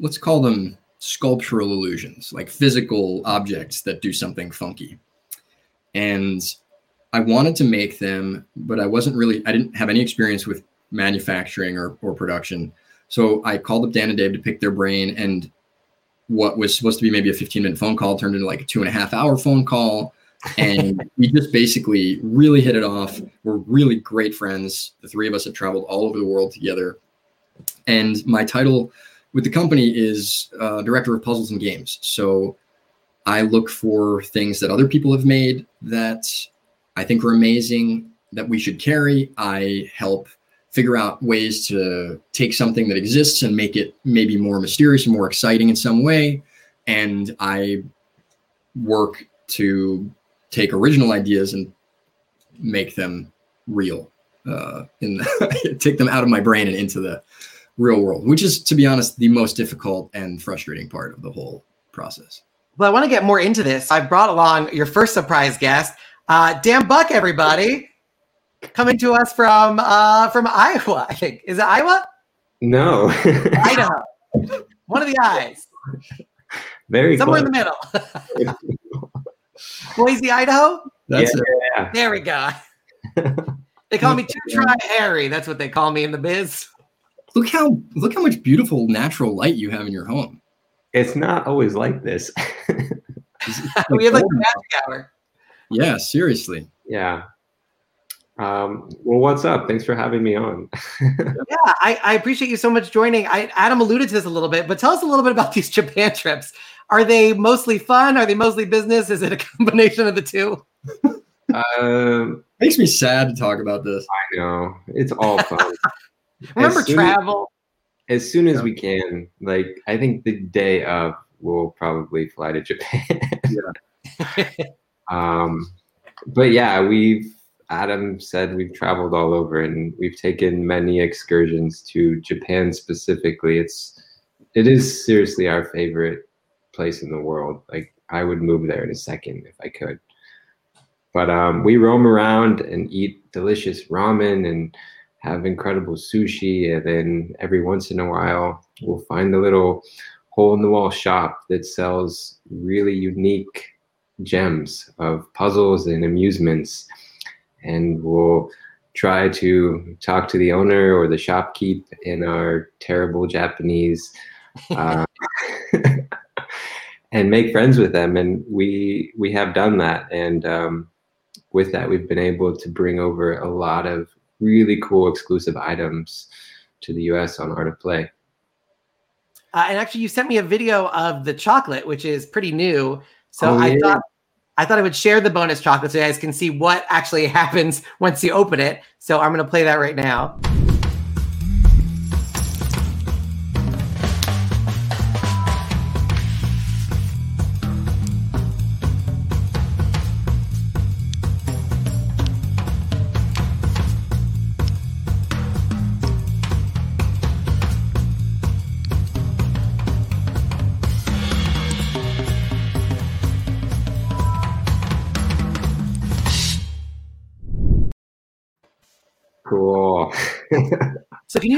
let's call them sculptural illusions, like physical objects that do something funky. And I wanted to make them, but I wasn't really, I didn't have any experience with manufacturing or, or production. So I called up Dan and Dave to pick their brain. And what was supposed to be maybe a 15 minute phone call turned into like a two and a half hour phone call. And [laughs] we just basically really hit it off. We're really great friends. The three of us have traveled all over the world together. And my title with the company is uh, Director of Puzzles and Games. So I look for things that other people have made that I think are amazing that we should carry. I help figure out ways to take something that exists and make it maybe more mysterious and more exciting in some way. And I work to take original ideas and make them real, uh, and [laughs] take them out of my brain and into the real world, which is, to be honest, the most difficult and frustrating part of the whole process. Well, I want to get more into this. I've brought along your first surprise guest, uh, Dan Buck, everybody coming to us from uh, from Iowa. I think is it Iowa? No, [laughs] Idaho. [laughs] One of the eyes. Very somewhere close. in the middle. [laughs] Boise, Idaho. That's yeah, yeah. There we go. they call me Two Try Harry. That's what they call me in the biz. Look how look how much beautiful natural light you have in your home. It's not always like this. we have like a magic hour. Yeah, seriously. Yeah. Um, well, what's up? Thanks for having me on. [laughs] yeah, I, I, appreciate you so much joining. I, Adam alluded to this a little bit, but tell us a little bit about [laughs] these Japan trips. Are they mostly fun? Are they mostly business? Is it a [laughs] combination of the two? Um, Makes me sad to talk about this. I know it's all fun. Remember travel. As, as soon as yeah. we can, like I think the day of, we'll probably fly to Japan. yeah. um, but yeah, we've Adam said we've traveled all over and we've taken many excursions to Japan specifically. It's it is seriously our favorite place in the world. Like I would move there in a second if I could. But um, we roam around and eat delicious ramen and have incredible sushi. And then every once in a while, we'll find a little hole in the wall shop that sells really unique gems of puzzles and amusements. And we'll try to talk to the owner or the shopkeep in our terrible Japanese. [laughs] Uh, [laughs] and make friends with them and we we have done that and um, with that, we've been able to bring over a lot of really cool exclusive items to the US on Art of Play. Uh, and actually, you sent me a video of the chocolate, which is pretty new. So oh, I yeah. thought I thought I would share the bonus chocolate so you guys can see what actually [laughs] happens once you open it. So I'm going to play that right now.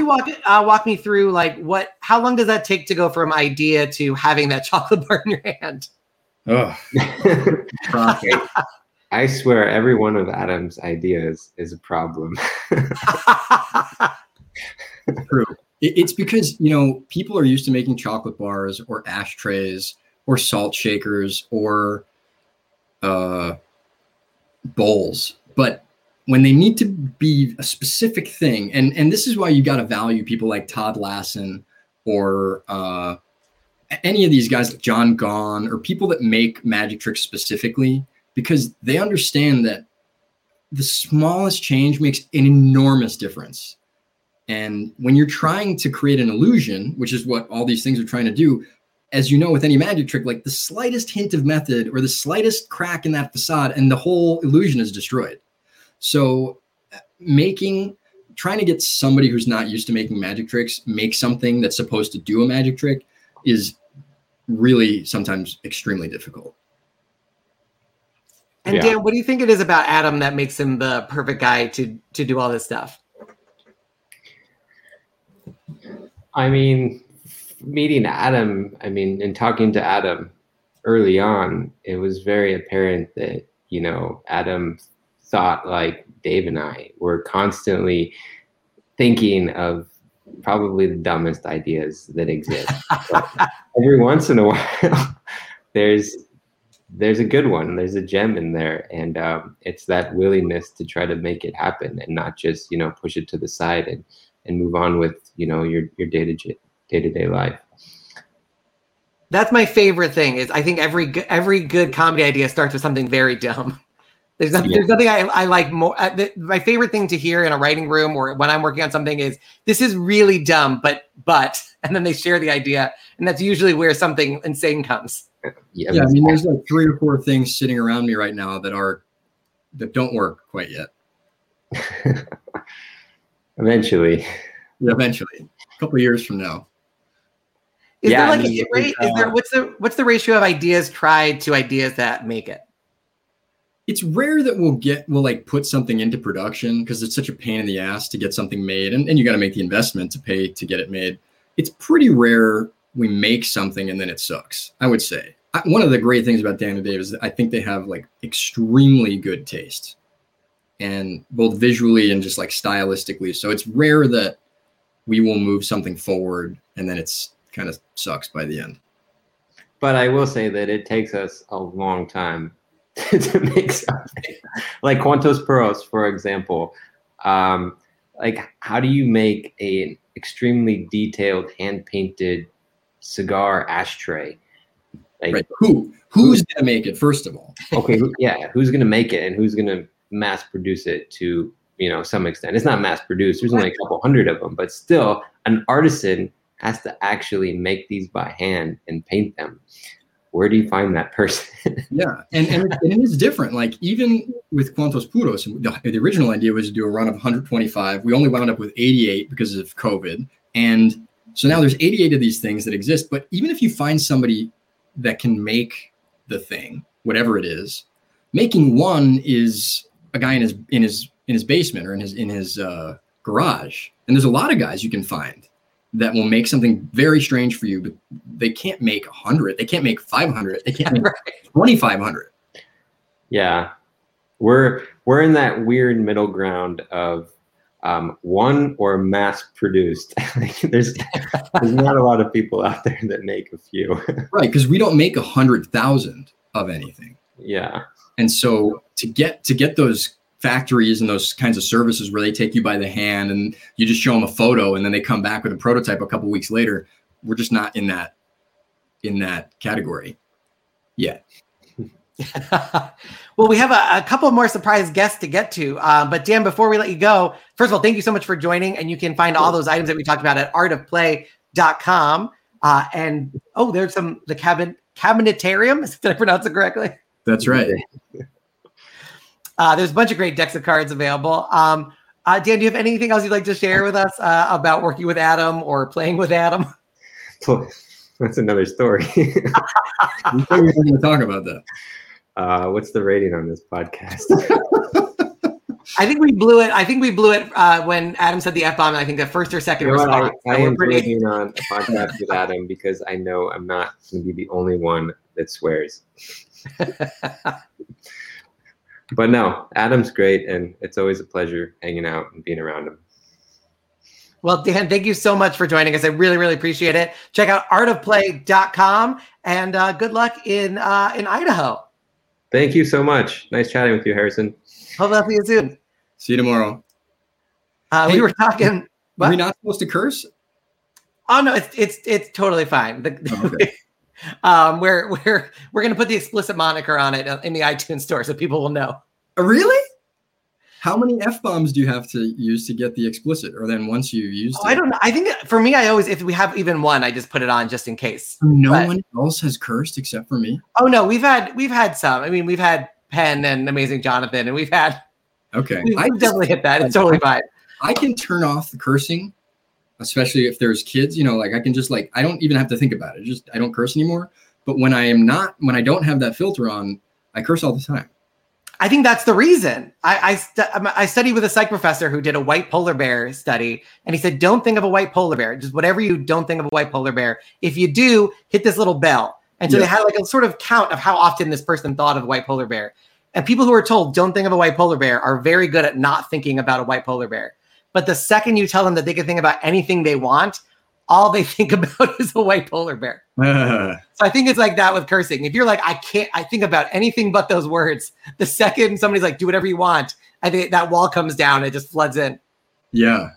You walk uh, walk me through like what how long does that take to go from idea to having that [laughs] chocolate bar in your hand? Oh, [laughs] I swear every one of Adam's ideas is a problem. [laughs] True. It's because you know people are used to making chocolate bars or ashtrays or salt shakers or uh, bowls, but when they need to be a specific thing, and and this is why you got to value people like Todd Lassen or uh, any of these guys like John Gaughan or people that make magic tricks specifically because they understand that the smallest change makes an enormous difference. And when you're trying to create an illusion, which is what all these things are trying to do, as you know, with any magic trick, like the slightest hint of method or the slightest crack in that facade, and the whole illusion is destroyed. So uh, making trying to get somebody who's not used to making magic tricks make something that's supposed to do a magic trick is really sometimes extremely difficult. And yeah. Dan, what do you think it is about Adam that makes him the perfect guy to to do all this stuff? I mean, meeting Adam, I mean, and talking to Adam early on, it was very apparent that, you know, Adam thought like Dave and I were constantly thinking of probably the dumbest ideas that exist. [laughs] every once in a while, [laughs] there's there's a good one. There's a gem in there, and um, it's that willingness to try to make it happen and not just you know push it to the side and and move on with you know your your day to day to day life. That's my favorite thing. Is I think every every good comedy idea starts with something very dumb. There's nothing, yeah. there's nothing I, I like more. Uh, the, my favorite thing to hear in a writing room or when I'm working on something is this is really dumb, but but, [laughs] and then they share the idea, and that's usually where something insane comes. Yeah, yeah I mean, there's like three or four things sitting around me right now that are that don't work quite yet. [laughs] eventually. Yeah, eventually, a couple years from now. Is yeah, there like I mean, a rate? Is there what's the what's the ratio of ideas tried to ideas that make it? It's rare that we'll get we'll like put something into production because it's such a pain in the ass to get something made and, and you got to make the investment to pay to get it made. It's pretty rare we make something and then it sucks i would say. I, one of the great things about dan and dave is i think they have like extremely good taste and both visually and just like stylistically. So it's rare that we will move something forward and then it's kind of sucks by the end. But i will say that it takes us a long time [laughs] to make something like Quantos Puros, for example. Um, like, how do you make an extremely detailed, hand painted cigar ashtray? Like, right. who who's gonna make it first of all? [laughs] okay, yeah, who's gonna make it and who's gonna mass produce it to you know some extent? It's not mass produced. There's only a couple hundred of them, but still, an artisan has to actually make these by hand and paint them where do you find that person? [laughs] yeah, and, and, and, it is different. Like even with Quantos Puros, the, the, original idea was to do a run of 125. We only wound up with 88 because of COVID, and so now there's 88 of these things that exist. But even if you find somebody that can make the thing, whatever it is, making one is a guy in his in his in his basement or in his in his uh, garage. And there's a lot of guys you can find that will make something very strange for you, but they can't make 100. They can't make 500. They can't [laughs] make 2,500. Yeah. We're we're in that weird middle ground of um, one or mass produced. [laughs] there's there's not a lot of people out there that make a few. [laughs] right, because we don't make a hundred thousand of anything. Yeah. And so to get to get those factories and those kinds of services where they take you by the hand and you just show them a photo and then they come back with a prototype a couple weeks later we're just not in that in that category yet. [laughs] Well we have a, a, couple more surprise guests to get to uh, but dan before we let you go first of all thank you so much for joining and you can find all those items that we talked about at artofplay.com uh, and oh there's some the cabinet cabinetarium [laughs] did i pronounce it correctly? That's right [laughs] uh, there's a bunch of great decks of cards available. Um, uh, Dan, do you have anything else you'd like to share with us uh, about working with Adam or playing with Adam? [laughs] That's another story. I'm going to talk about that. Uh, what's the rating on this podcast? [laughs] I think we blew it. I think we blew it uh, when Adam said the f bomb. I think the first or second you know response. I, I am pretty... rating on a podcast with Adam because I know I'm not going to be the only one that swears [laughs] but no, Adam's great, and it's always a pleasure hanging out and being around him. Well, Dan, thank you so much for joining us. I really, really appreciate it. Check out artofplay.com and uh, good luck in uh, in Idaho. Thank you so much. Nice chatting with you, Harrison. Hope to see you soon. See you tomorrow. Uh, hey, we were talking. What? Are we not supposed to curse? Oh no, it's it's it's totally fine. The, oh, okay. [laughs] um, we're we're we're gonna put the explicit moniker on it in the iTunes store so people will know. Uh, really? How many f bombs do you have to use to get the explicit, or then once you use? Oh, I don't know. I think for me, I always if we have even one, I just put it on just in case. No but, one else has cursed except for me. Oh no, we've had we've had some. I mean, we've had Penn and Amazing Jonathan, and we've had. Okay, we've, we've definitely hit that. It's totally fine. I can turn off the cursing especially if there's kids, you know, like I can just like I don't even have to think about it. Just I don't curse anymore. But when I am not, when I don't have that filter on, I curse all the time. I think that's the reason. I I, stu- um, I studied with a psych professor who did a white polar bear study, and he said, "Don't think of a white polar bear. Just whatever you don't think of a white polar bear. If you do, hit this little bell." And so yeah. they had like a sort of count of how often this person thought of a white polar bear. And people who are told don't think of a white polar bear are very good at not thinking about a white polar bear. But the second you tell them that they can think about anything they want, all they [laughs] think about is a white polar bear. [laughs] so I think it's like that with cursing. If you're like, I can't, I think about anything but those words. The second somebody's like, do whatever you want, I think that wall comes down. It just floods in. Yeah.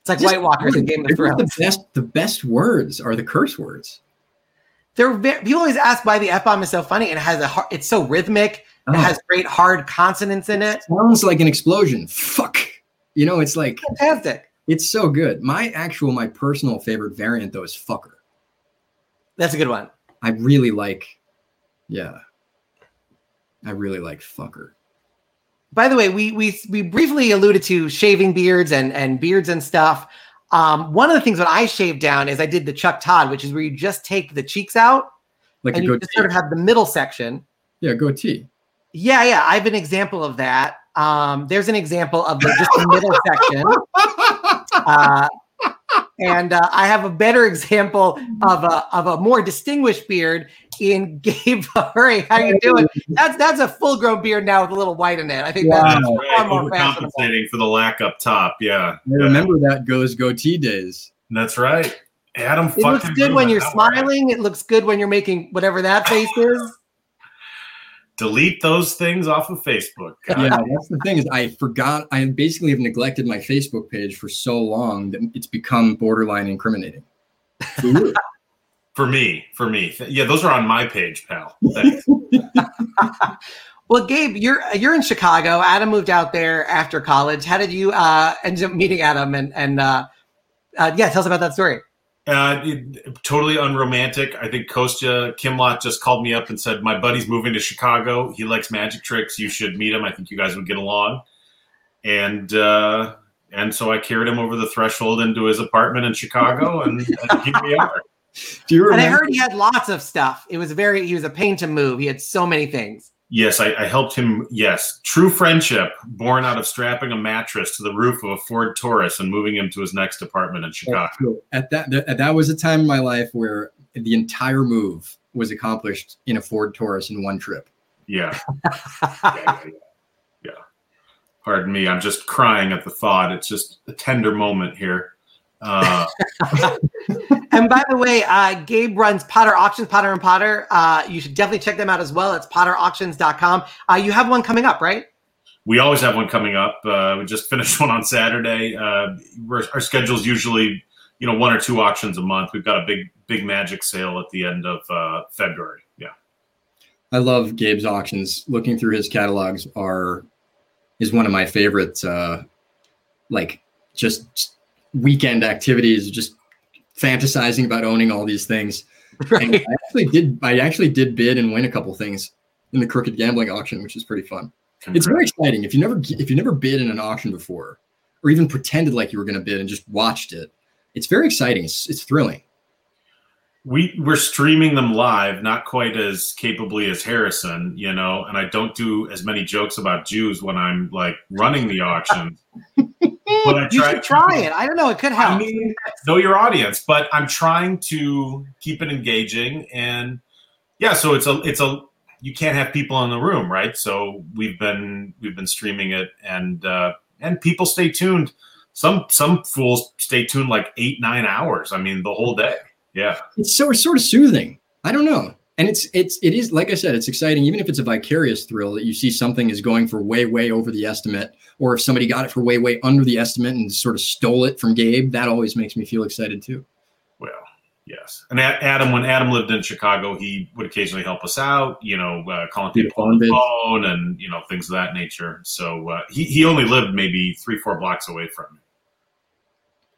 It's like just White Walkers in Game of Thrones. The best, the best words are the curse words. They're very, people always ask why the f bomb is so funny and it has a it's so rhythmic. Oh. It has great hard consonants in it. Sounds like an explosion. Fuck. You know, it's like fantastic. It's so good. My actual, my personal favorite variant though is fucker. That's a good one. I really like, yeah. I really like fucker. By the way, we we we briefly alluded to shaving beards and and beards and stuff. Um, one of the things that I shaved down is I did the Chuck Todd, which is where you just take the cheeks out, like and you just sort of have the middle section. Yeah, goatee. Yeah, yeah. I have an example of that. Um, there's an example of the, just the middle section. Uh, and uh, I have a better example of a of a more distinguished beard in Gabe Fajuri. How you doing? That's that's a full grown beard now with a little white in it. I think wow. that's right. more compensating for the lack up top. Yeah. I remember that goes goatee days. That's right. Adam. It looks good when you're smiling. It looks good when you're making whatever that face is. Delete those things off of Facebook. God. Yeah, that's the thing is I forgot. I basically have neglected my Facebook page for so long that it's become borderline incriminating. [laughs] for me, for me, yeah, those are on my page, pal. [laughs] Well, Gabe, you're you're in Chicago. Adam moved out there after college. How did you uh, end up meeting Adam? And and uh, uh, yeah, tell us about that story. Uh, it, totally unromantic. I think Kostya Kimlat just called me up and said, My buddy's moving to Chicago. He likes magic tricks. You should meet him. I think you guys would get along. And uh, and so I carried him over the threshold into his apartment in Chicago, and, [laughs] and here we are. Do you remember? And I heard he had lots of stuff. It was very, he was a pain to move. He had so many things. Yes, I, I, helped him. Yes, true friendship born out of strapping a mattress to the roof of a Ford Taurus and moving him to his next apartment in Chicago. At that, that, that was a time in my life where the entire move was accomplished in a Ford Taurus in one trip. Yeah. yeah, [laughs] yeah, yeah, yeah. Pardon me, I'm just crying at the thought. It's just a tender moment here. Uh, [laughs] and by the way, uh, Gabe runs Potter Auctions, Potter and Potter. Uh, you should definitely check them out as well. It's potterauctions.com. Uh, you have one coming up, right? We always have one coming up. Uh, we just finished [laughs] one on Saturday. Uh, our schedule is usually, you know, one or two auctions a month. We've got a big, big magic sale at the end of uh, February. Yeah. I love Gabe's auctions. Looking through his catalogs are is one of my favorites. Uh, like just weekend activities, just fantasizing about owning all these things. Right. And I actually did. I actually did bid and win a couple things in the crooked gambling auction, which is pretty fun. Congrats. It's very exciting. If you never if you never bid in an auction before, or even pretended like you were going to bid and just watched it, it's very exciting. It's it's thrilling. We we're streaming them live, not quite as capably as Harrison, you know. And I don't do as many jokes about Jews when I'm like running the auction. [laughs] but I you should try it. I don't know. It could help. I mean, know your audience, but I'm trying to keep it engaging. And yeah, so it's a it's a you can't have people in the room, right? So we've been we've been streaming it, and uh, and people stay tuned. Some some fools stay tuned like eight nine hours. I mean, the whole day. Yeah, it's so it's sort of soothing. I don't know and it's it's it is like I said, it's exciting. Even if it's a vicarious thrill that you see something is going for way way over the estimate, or if somebody got it for way way under the estimate and sort of stole it from Gabe, that always makes me feel excited too. Well, yes. And Adam, when Adam lived in Chicago, he would occasionally help us out. You know, uh, calling people on the phone and you know things of that nature. So uh, he he only lived maybe three four blocks away from me.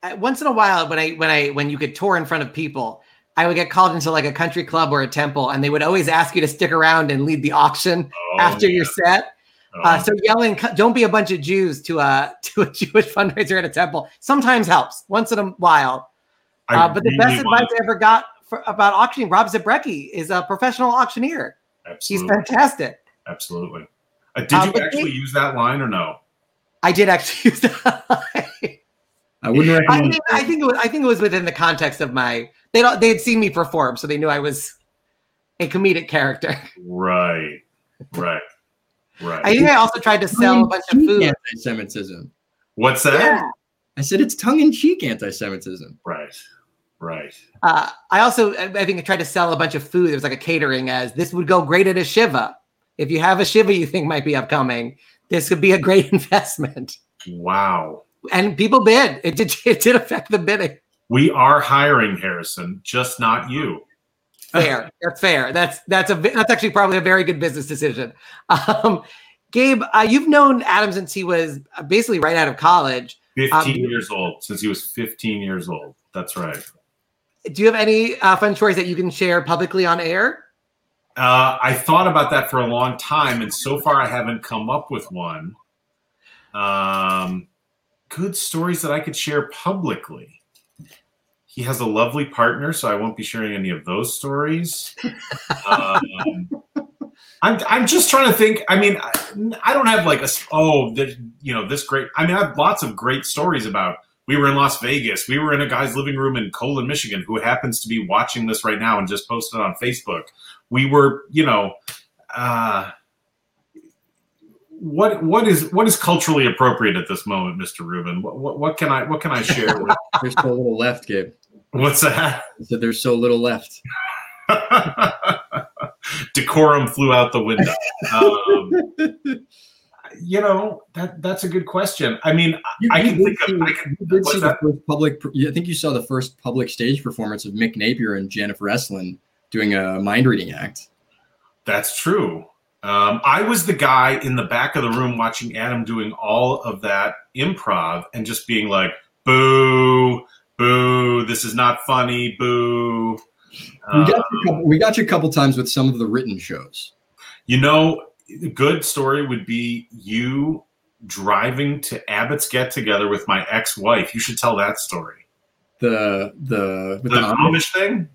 Uh, once in a while, when I when I when you could tour in front of people I would get called into like a country club or a temple, and they would always ask you to stick around and lead the auction oh, after yeah. your set. Oh. Uh, so yelling, "Don't be a bunch of Jews" to a [laughs] to a Jewish fundraiser at a temple sometimes helps once in a while. Uh, but really the best advice I ever got for, about auctioning, Rob Zabrecky is a professional auctioneer. Absolutely. He's fantastic. Absolutely. Uh, did uh, you actually they, use that line or no? I did actually use that [laughs] line. I wouldn't recommend. I think, I think it was. I think it was within the context of my they don't they had seen me perform, so they knew I was a comedic character. Right, right, right. I think I also tried to sell a bunch of food. Anti-Semitism. What's that? Yeah. I said it's tongue-in-cheek anti-Semitism. Right, right. Uh, I also I think I tried to sell a bunch of food. It was like a catering as this would go great at a shiva. If you have a shiva you think might be upcoming, this could be a great [laughs] investment. Wow. And people bid. It did. [laughs] It did affect the bidding. We are hiring Harrison, just not you. Fair. that's fair. That's that's a that's actually probably a very good business decision. Um, Gabe, uh, you've known Adam since he was basically right out of college. 15 um, years old, since he was 15 years old. That's right. Do you have any uh, fun stories that you can share publicly on air? Uh, I thought about that for a long time, and so far I haven't come up with one. Um, good stories that I could share publicly he has a lovely partner, so I won't be sharing any of those stories. [laughs] um, I'm I'm just trying to think. I mean, I, I don't have like a oh, you know, this great. I mean, I have lots of great stories about. We were in Las Vegas. We were in a guy's living room in Colon, Michigan, who happens to be watching this right now and just posted on Facebook. We were, you know, uh, what what is what is culturally appropriate at this moment, Mr. Rubin? What, what, what can I what can I share? With? [laughs] There's still a little left, Gabe. What's that? Said there's so little left. [laughs] decorum flew out the window. Um, you know that that's a good question. I mean, You, I can think of. I can, you did see that? the first public. I think you saw the first public stage performance of Mick Napier and Jennifer Estlin doing a mind reading act. That's true. Um, I was the guy in the back of the room watching Adam doing all of that improv and just being like, "Boo, boo! This is not funny. Boo." We got, Um, you a couple, we got you a couple times with some of the written shows. You know, a good story would be you driving to Abbott's get together with my ex-wife. You should tell that story. The the The the Amish thing.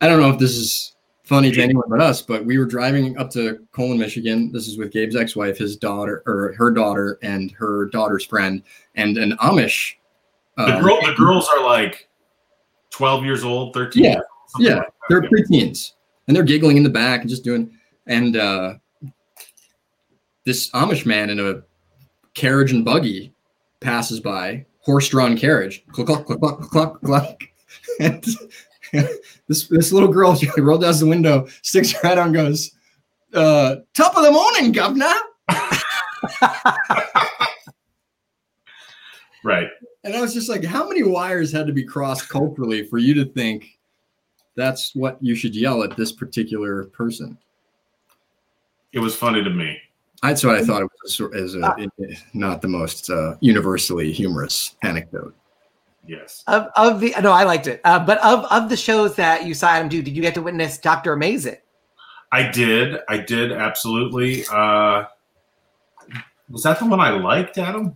I don't know if this is funny to anyone but us, but we were driving up to Colon, Michigan. This is with Gabe's ex-wife, his daughter, or her daughter, and her daughter's friend, and an Amish. The uh, girl, the girls are like twelve years old, thirteen. Yeah, years old, yeah, like they're preteens, and they're giggling in the back and just doing. And uh, this Amish man in a carriage and buggy passes by, horse-drawn carriage, cluck cluck cluck cluck cluck cluck, [laughs] and this this little girl she rolled down the window, sticks her head out, and goes, uh, "Top of the morning, governor." [laughs] right. And I was just like, how many wires had to be crossed culturally for you to think that's what you should yell at this particular person? It was funny to me. That's what I thought it was as a, it- not the most uh, universally humorous anecdote. Yes. Of, of the no, I liked it. Uh, but of of the shows that you saw Adam do, did you get to witness Doctor Amazing? I did. I did absolutely. Uh, was that the one I liked, Adam?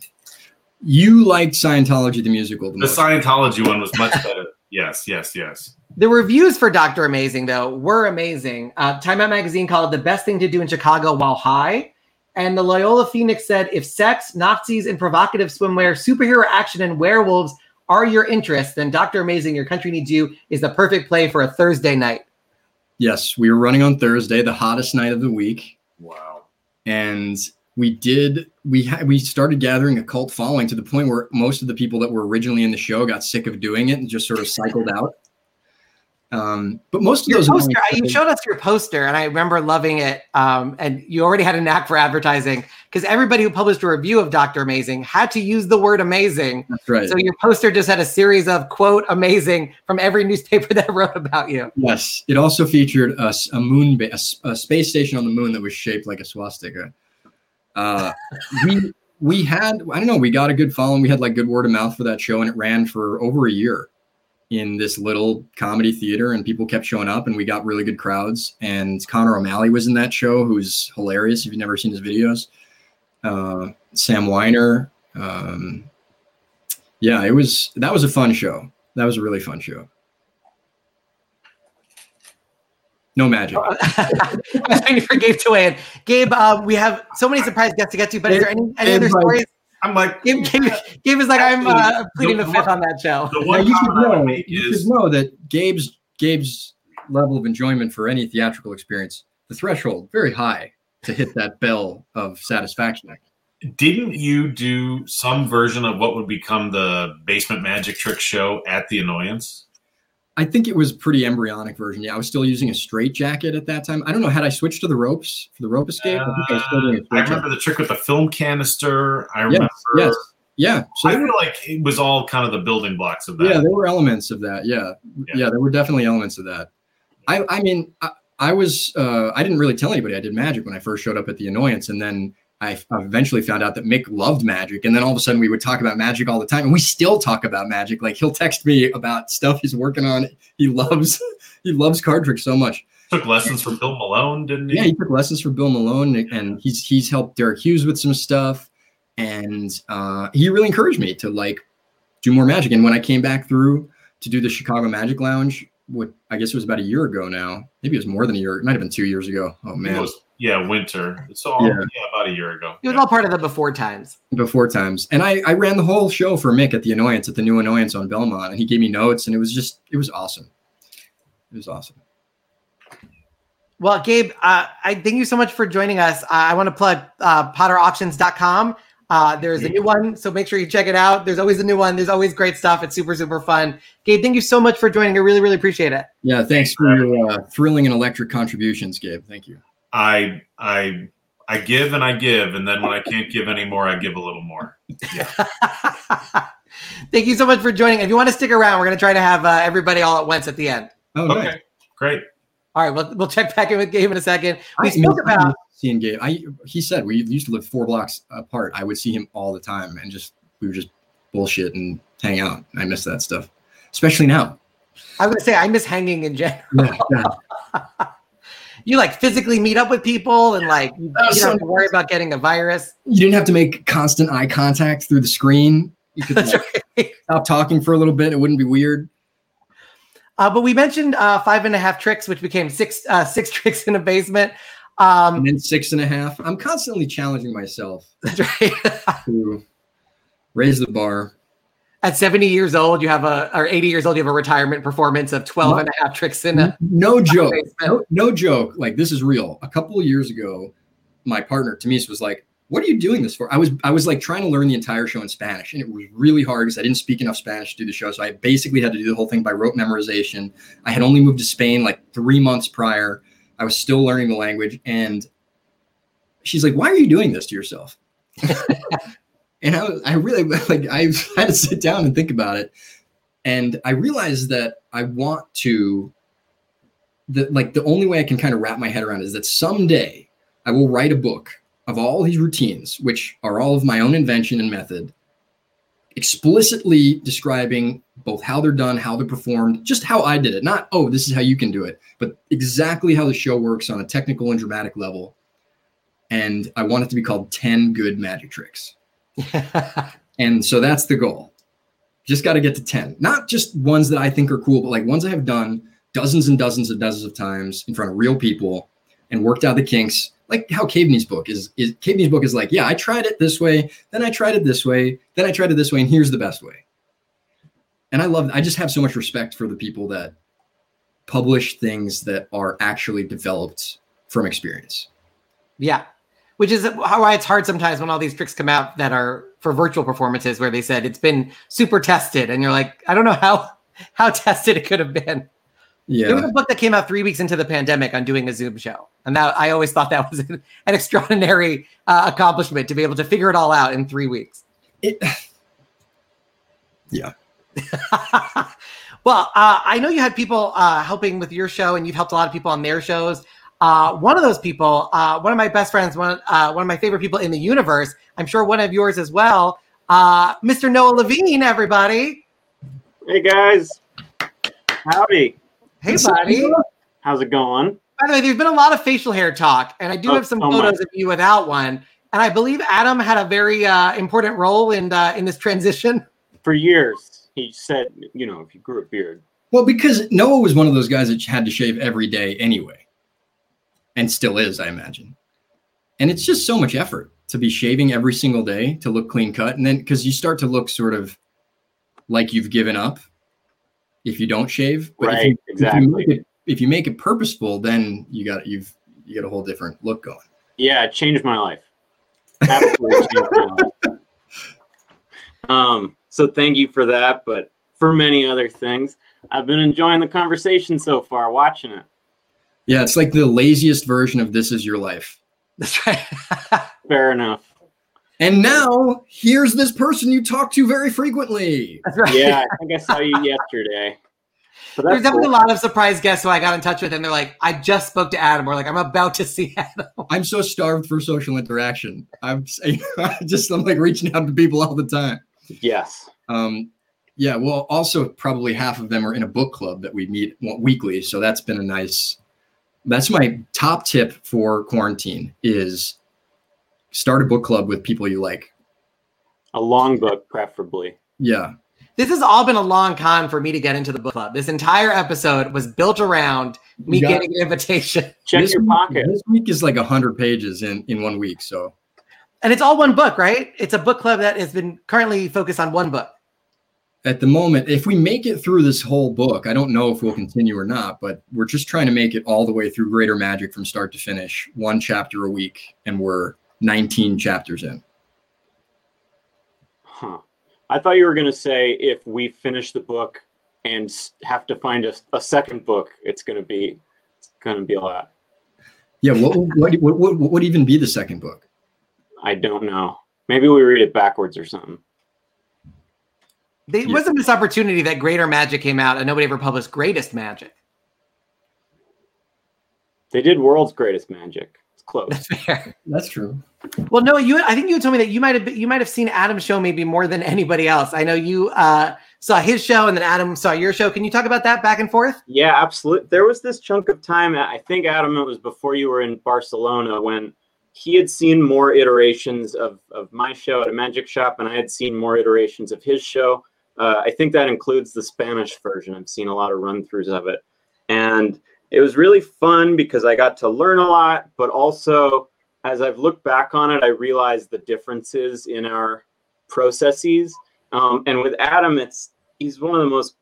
You liked Scientology the musical the The most. Scientology one was much better. [laughs] yes, yes, yes. The reviews for Doctor Amazing though were amazing. Uh, Time Out magazine called it the best thing to do in Chicago while high, and the Loyola Phoenix said if sex, Nazis, and provocative swimwear, superhero action, and werewolves are your interests, then Doctor Amazing, Your Country Needs You is the perfect play for a Thursday night. yes, we were running on Thursday, the hottest night of the week, Wow. and we did we had we started gathering a cult following to the point where most of the people that were originally in the show got sick of doing it and just sort of cycled out. Um, but most of Your those poster, you showed us your poster, and I remember loving it. Um, and you already had a knack for advertising because everybody who published a review of Doctor Amazing had to use the word amazing. That's right. So your poster just had a series of quote amazing from every [laughs] newspaper that wrote about you. Yes, it also featured a moon, ba- a, a space station on the moon that was shaped like a swastika. Uh, we we had I don't know we got a good following. We had like good word of mouth for that show, and it ran for over a year in this little comedy theater, and people kept showing up, and we got really good crowds. And Connor O'Malley was in that show, who's hilarious if you've never seen his videos. Uh, Sam Weiner. Um, yeah, it was that was a fun show. That was a really fun show. No magic. [laughs] I was waiting for Gabe to weigh in. Gabe, uh, we have so many surprise guests to get to, but is there any, any other like- stories? I'm like, Gabe, Gabe, Gabe is like, I'm uh, pleading the The fifth one- on that show. the Now one you should comment I would know, you is should know that Gabe's Gabe's level of enjoyment for any theatrical experience, the threshold very high to hit that bell of satisfaction. didn't you do some version of what would become the basement magic trick show at the annoyance? I think it was pretty embryonic version. Yeah, I was still using a straight jacket at that time. I don't know. Had I switched to the ropes for the rope escape? I think I was still doing a Uh, I remember the trick with the film canister. I remember. Yes, Yeah. So I feel like it was all kind of the building blocks of that. yeah, there were elements of that. Yeah. Yeah. yeah, there were definitely elements of that. I, I mean, I, I was, uh, I didn't really tell anybody I did magic when I first showed up at the annoyance, and then I eventually found out that Mick loved magic, and then all of a sudden we would talk about magic all the time, and we still talk about magic. Like he'll text me about stuff he's working on. He loves, [laughs] he loves card tricks so much. Took lessons from Bill Malone, didn't he? Yeah, he took lessons from Bill Malone, and he's he's helped Derek Hughes with some stuff, and uh, he really encouraged me to like do more magic. And when I came back through to do the Chicago Magic Lounge, what I guess it was about a year ago now, maybe it was more than a year, it might have been two years ago. Oh It man, was- yeah, winter. It's all Yeah. yeah. about a year ago. It was Yeah. all part of the before times. before times. And I I ran the whole show for Mick at the Annoyance at the new Annoyance on Belmont, and he gave me notes, and it was just it was awesome. It was awesome. Well, Gabe, uh, I thank you so much for joining us. Uh, I want to plug uh, potterauctions.com. Uh, there's a new one, so make sure you check it out. There's always a new one. There's always great stuff. It's super, super fun. Gabe, thank you so much for joining. I really, really appreciate it. Yeah, thanks for your uh, thrilling and electric contributions, Gabe. Thank you. I I I give and I give, and then when I can't give anymore, I give a little more. Yeah. [laughs] thank you so much for joining. If you want to stick around, we're going to try to have uh, everybody all at once at the end. Oh, okay, nice. great. All right, we'll, we'll check back in with Gabe in a second. We I spoke about seeing Gabe. I he said we used to live four blocks apart. I would see him all the time, and just we were just bullshit and hang out. I miss that stuff, especially now. I would say I miss hanging in general. Yeah, yeah. [laughs] you like physically meet up with people and like you, you don't have to worry about getting a virus. You didn't have to make constant eye contact through the screen. You could like, right. [laughs] stop talking for a little bit. It wouldn't be weird. Uh, but we mentioned uh, five and a half tricks, which became six uh, six [laughs] tricks in a basement. Um, and then six and a half. I'm constantly challenging myself. [laughs] That's right. to raise the bar. At 70 years old, you have a, or 80 years old, you have a retirement performance of 12 and a half tricks in a. No joke. No, no, joke. Like, this is real. A couple of years ago, my partner, Tamis, was like, what are you doing this for? I was I was like trying to learn the entire show in Spanish, and it was really hard because I didn't speak enough Spanish to do the show. So I basically had to do the whole thing by rote memorization. I had only moved to Spain like three months prior. I was still learning the language, and she's like, "Why are you doing this to yourself?" [laughs] and I was, I really [laughs] like I had to sit down and think about it, and I realized that I want to. The, like the only way I can kind of wrap my head around is that someday I will write a book of all these routines, which are all of my own invention and method, explicitly describing both how they're done, how they're performed, just how I did it. Not, oh, this is how you can do it, but exactly how the show works on a technical and dramatic level. And I want it to be called 10 Good Magic Tricks. [laughs] and so that's the goal. Just got to get to 10. Not just ones that I think are cool, but like ones I have done dozens and dozens and dozens of times in front of real people and worked out the kinks like how Caveney's book is, is Caveney's book is like, yeah, I tried it this way, then I tried it this way, then I tried it this way, and here's the best way. And I love, I just have so much respect for the people that publish things that are actually developed from experience. Yeah. Which is why it's hard sometimes when all these tricks come out that are for virtual performances where they said it's been super tested and you're like, I don't know how [laughs] how tested it could have been. Yeah. There was a book that came out three weeks into the pandemic on doing a Zoom show. And that I always thought that [laughs] was an, an extraordinary uh, accomplishment to be able to figure it all out in three weeks. It, yeah. [laughs] well, uh, I know you had people uh, helping with your show, and you've helped a lot of people on their shows. Uh, one of those people, uh, one of my best friends, one uh, one of my favorite people in the universe. I'm sure one of yours as well, Mr. Noah Levine. Everybody. Hey guys. Howdy. Hey, buddy. How's it going? By the way, there's been a lot of facial hair talk, and I do oh, have some photos of you without one. And I believe Adam had a very uh, important role in uh, in this transition. For years, he said, you know, if you grew a beard. Well, because Noah was one of those guys that had to shave every day anyway, and still is, I imagine. And it's just so much effort to be shaving every single day to look clean cut, and then because you start to look sort of like you've given up if you don't shave. But right. If you, exactly. If you, make it, if you make it purposeful, then you got you've you get a whole different look going. Yeah, it changed my life. Absolutely changed my life. [laughs] Um, so thank you for that, but for many other things, I've been enjoying the conversation so far, watching it. Yeah, it's like the laziest version of "This Is Your Life." That's right. [laughs] Fair enough. And now here's this person you talk to very frequently. Right. Yeah, I think I saw you yesterday. There's definitely cool. a lot of surprise guests who I got in touch with, and they're like, "I just spoke to Adam," or like, "I'm about to see Adam." [laughs] I'm so starved for social interaction. I'm [laughs] just I'm like reaching out to people all the time. Yes. Um, yeah. Well, also probably half of them are in a book club that we meet weekly, so that's been a nice. That's my top tip for quarantine is start a book club with people you like. A long book, preferably. Yeah. This has all been a long con for me to get into the book club. This entire episode was built around me got, getting an invitation. [laughs] Check this your week, pocket. This week is like hundred pages in in one week. So, and it's all one book, right? It's a book club that has been currently focused on one book. At the moment, if we make it through this whole book, I don't know if we'll continue or not, but we're just trying to make it all the way through Greater Magic from start to finish, one chapter a week, and we're 19 chapters in. Huh. I thought you were going to say if we finish the book and have to find a, a second book, it's going to be it's going to be a lot. Yeah. What, what, what, what, what would even be the second book? I don't know. Maybe we read it backwards or something. There yeah. wasn't this opportunity that Greater Magic came out and nobody ever published Greatest Magic. They did World's Greatest Magic. It's close. That's fair. That's true. Well, no, you. I think you told me that you might have you might have seen Adam's show maybe more than anybody else. I know you uh, saw his show and then Adam saw your show. Can you talk about that back and forth? Yeah, absolutely. There was this chunk of time. I think Adam, it was before you were in Barcelona when he had seen more iterations of of my show at a magic shop, and I had seen more iterations of his show. Uh, I think that includes the Spanish version. I've seen a lot of run throughs of it. And it was really fun because I got to learn a lot, but also as I've looked back on it, I realized the differences in our processes. Um, and with Adam, it's he's one of the most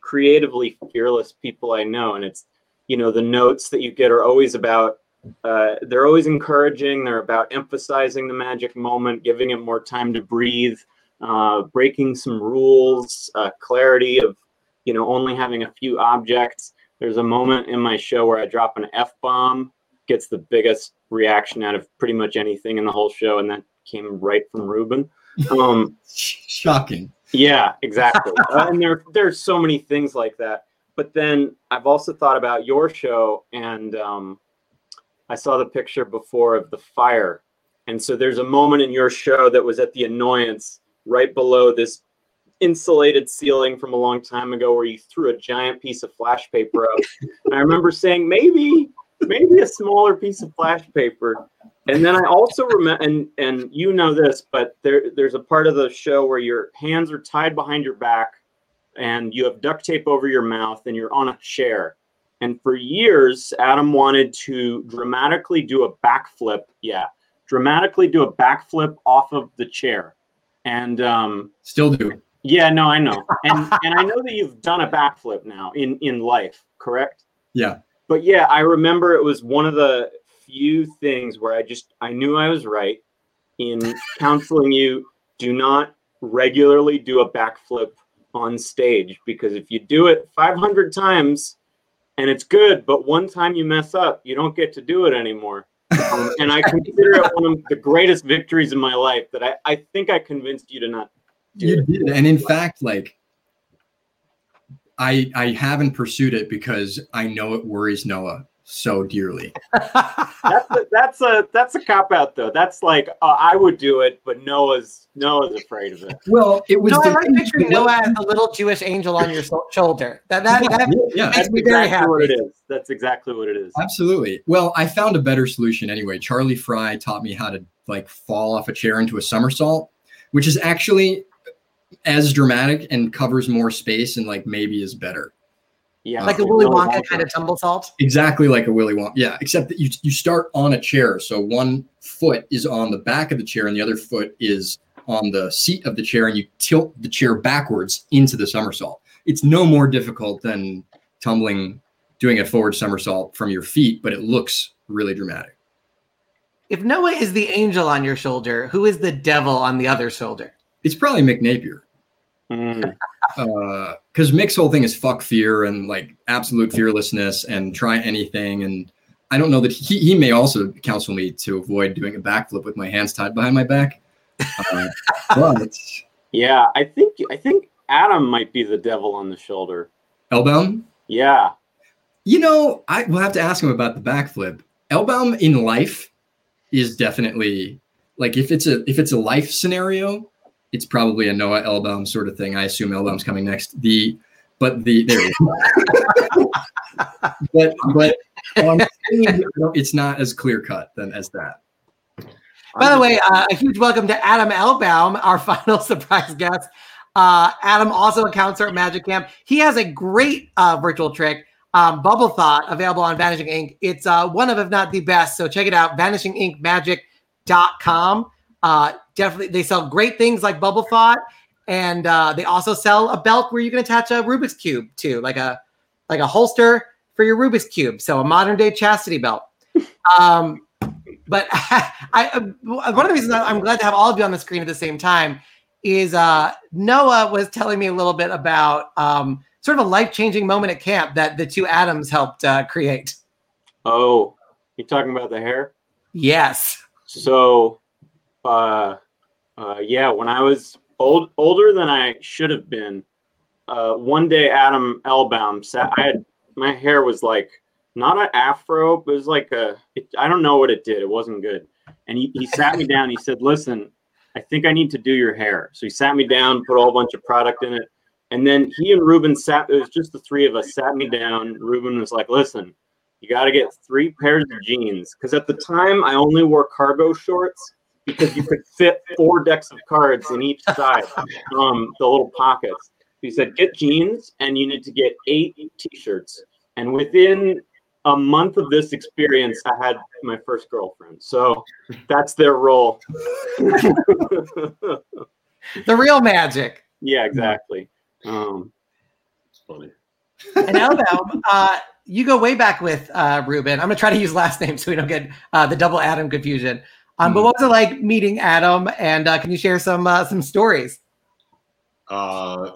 creatively fearless people I know. And it's, you know, the notes that you get are always about uh, they're always encouraging. They're about emphasizing the magic moment, giving it more time to breathe uh, breaking some rules, uh, clarity of, you know, only having a few objects. There's a moment in my show where I drop an F bomb, gets the biggest reaction out of pretty much anything in the whole show, and that came right from Rubin. Um, [laughs] Shocking. Yeah, exactly. uh, and there, there's so many things like that. But then I've also thought about your show, and um, I saw the picture before of the fire. And so there's a moment in your show that was at the annoyance right below this insulated ceiling from a long time ago where you threw a giant piece of flash paper up. [laughs] I remember saying maybe maybe a smaller piece of flash paper. And then I also remember and and you know this, but there there's a part of the show where your hands are tied behind your back and you have duct tape over your mouth and you're on a chair. And for years, Adam wanted to dramatically do a backflip. Yeah, dramatically do a backflip off of the chair and um, still do. Yeah, no, I know, and [laughs] and I know that you've done a backflip now in in life, correct? Yeah. But yeah, I remember it was one of the few things where I just I knew I was right in [laughs] counseling you. Do not regularly do a backflip on stage because if you do it 500 times and it's good, but one time you mess up, you don't get to do it anymore. Um, and I consider it one of the greatest victories in my life that I, I think I convinced you to not do you did. And in fact, like I I haven't pursued it because I know it worries Noah so dearly. [laughs] that's a, that's a that's a cop out though. That's like uh, I would do it, but Noah's Noah's afraid of it. Well, it was. No, I like picturing Noah as a little Jewish angel on your shoulder. That that, yeah, that yeah. That's exactly what it is. That's exactly what it is. Absolutely. Well, I found a better solution anyway. Charlie Frye taught me how to like fall off a chair into a somersault, which is actually as dramatic and covers more space and like maybe is better. Yeah, like a Willy Wonka, Wonka kind of tumble salt. Exactly like a Willy Wonka. Yeah, except that you you start on a chair, so one foot is on the back of the chair and the other foot is on the seat of the chair, and you tilt the chair backwards into the somersault. It's no more difficult than tumbling, doing a forward somersault from your feet, but it looks really dramatic. If Noah is the angel on your shoulder, who is the devil on the other shoulder? It's probably Mick Napier. Mm because uh, Mick's whole thing is fuck fear and like absolute fearlessness and try anything. And I don't know that he, he may also counsel me to avoid doing a backflip with my hands tied behind my back. Uh, [laughs] but yeah, I think I think Adam might be the devil on the shoulder. Elbaum? Yeah. You know, I will have to ask him about the backflip. Elbaum in life is definitely like if it's a if it's a life scenario, it's probably a Noah Elbaum sort of thing. I assume Elbaum's coming next. The but the there [laughs] but but it's not as clear cut than as that. By the way, uh, a huge welcome to Adam Elbaum, our [laughs] final surprise guest. Uh, Adam also a counselor at Magic Camp. He has a great uh, virtual trick, um, Bubble Thought, available on Vanishing Ink. It's uh, one of, if not the best. So check it out, vanishinginkmagic.com. Uh, definitely, they sell great things like Bubble Thought, and uh, they also sell a belt where you can attach a Rubik's cube to, like a like a holster for your Rubik's cube. So a modern day chastity belt. [laughs] Um, but [laughs] I, one of the reasons I'm glad to have all of you on the screen at the same time is uh, Noah was telling me a little bit about um, sort of a life changing moment at camp that the two Adams helped uh, create. Oh, you're talking about the hair? Yes. So, uh, uh, yeah, when I was old, older than I should have been, uh, one day Adam Elbaum sat. I had my hair was like not an afro, but it was like a. It, I don't know what it did. It wasn't good. And he, he sat me down. He said, "Listen, I think I need to do your hair." So he sat me down, put a whole bunch of product in it, and then he and Rubin sat. It was just the three of us. Sat me down. Rubin was like, "Listen, you got to get three pairs of jeans because at the time I only wore cargo shorts." Because you could fit four decks of cards in each side, um, the little pockets. He said, get jeans and you need to get eight t-shirts. And within a month of this experience, I had my first girlfriend. So that's their role. [laughs] the real magic. Yeah, exactly. Um, it's funny. And Elbaum, uh, you go way back with uh, Rubin. I'm gonna try to use last name so we don't get uh, the double Adam confusion. Um. But what was it like meeting Adam? And uh, can you share some uh, some stories? Uh,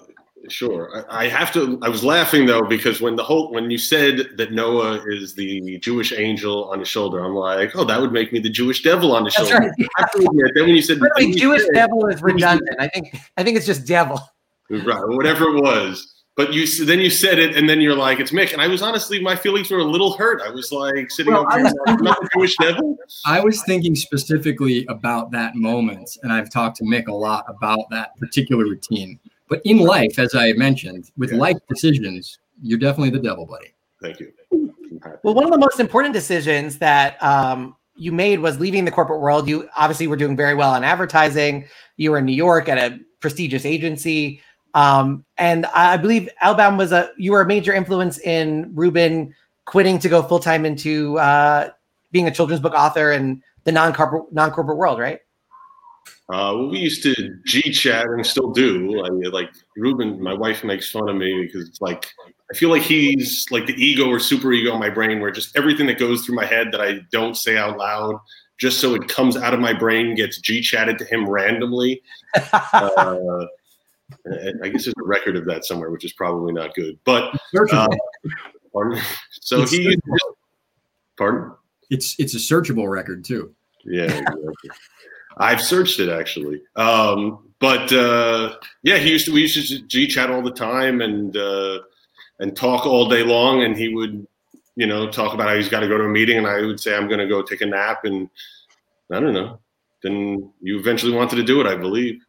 Sure. I, I have to. I was laughing though because when the whole when you said that Noah is the Jewish angel on his shoulder, I'm like, oh, that would make me the Jewish devil on his That's shoulder. Right. [laughs] then when you said Jewish said, devil is redundant. I think I think it's just devil. Right. Whatever it was. But you then you said it, and then you're like, "It's Mick," and I was honestly, my feelings were a little hurt. I was like sitting well, over here, like, Jewish devil. I was thinking specifically about that moment, and I've talked to Mick a lot about that particular routine. But in life, as I mentioned, with yeah. life decisions, you're definitely the devil, buddy. Thank you. Well, one of the most important decisions that um, you made was leaving the corporate world. You obviously were doing very well in advertising. You were in New York at a prestigious agency. Um, and I believe Elbaum was a you were a major influence in Rubin quitting to go full time into uh, being a children's book author and the non corporate non corporate world, right? Uh, well, we used to G chat and still do. I mean, like Rubin, my wife makes fun of me because it's like I feel like he's like the ego or super ego in my brain, where just everything that goes through my head that I don't say out loud, just so it comes out of my brain, gets G chatted to him randomly. [laughs] uh, I guess there's a record of that somewhere, which is probably not good. But uh, pardon? so it's he, pardon? It's it's a searchable record too. Yeah. Exactly. I've searched it actually. Um, but uh, yeah, he used to we used to G chat all the time and uh, and talk all day long. And he would, you know, talk about how he's got to go to a meeting, and I would say I'm going to go take a nap. And I don't know. Then you eventually wanted to do it, I believe.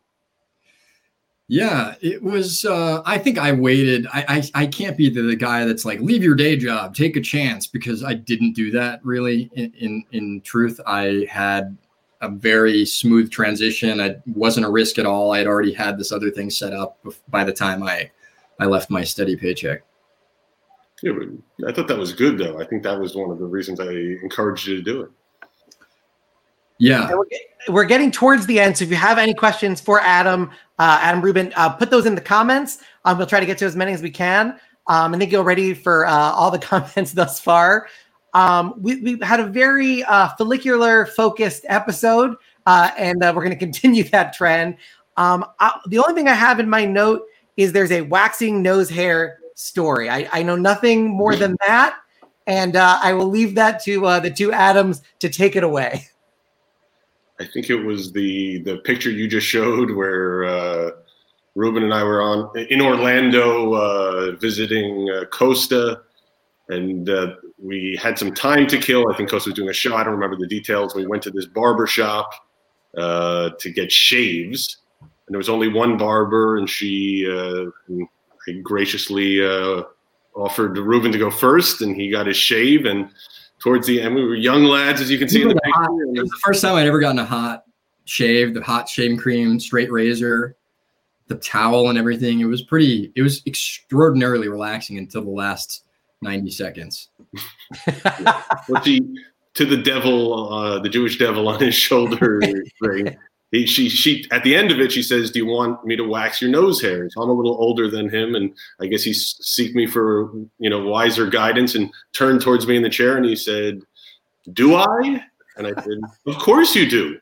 Yeah, it was. Uh, I think I waited. I, I, I can't be the, the, guy that's like leave your day job, take a chance because I didn't do that really. In in, in truth, I had a very smooth transition. I wasn't a risk at all. I had already had this other thing set up by the time I I left my steady paycheck. Yeah, but I thought that was good though. I think that was one of the reasons I encouraged you to do it. Yeah. We're getting towards the end. So if you have any questions for Adam, uh, Adam Rubin, uh, put those in the comments. Um, we'll try to get to as many as we can. Um, and thank you already for uh, all the [laughs] comments thus far. Um, we, we had a very uh, follicular focused episode, uh, and uh, we're going to continue [laughs] that trend. Um, I, the only thing I have in my note is there's a waxing nose hair story. I, I know nothing more than that, and uh, I will leave that to uh, the two Adams to take it away. [laughs] I think it was the the picture you just showed where uh, Rubin and I were on in Orlando uh, visiting uh, Kostya, and uh, we had some time to kill. I think Kostya was doing a show. I don't remember the details. We went to this barber shop uh, to get shaves, and there was only one barber, and she uh, graciously offered Rubin to go first, and he got his shave. And towards the end, we were young lads, as you can see in the picture. Hot, it was the first time I'd ever gotten a hot shave, the hot shaving cream, straight razor, the towel, and everything. It was pretty. It was extraordinarily relaxing until the last 90 seconds. [laughs] well, she, to the devil, uh, the Jewish devil on his shoulder. [laughs] he, she, she, at the end of it, she says, "Do you want me to wax your nose hairs?" I'm a little older than him, and I guess he seek me for you know wiser guidance, and turned towards me in the chair, and he said, "Do I?" And I said, "Of course you do."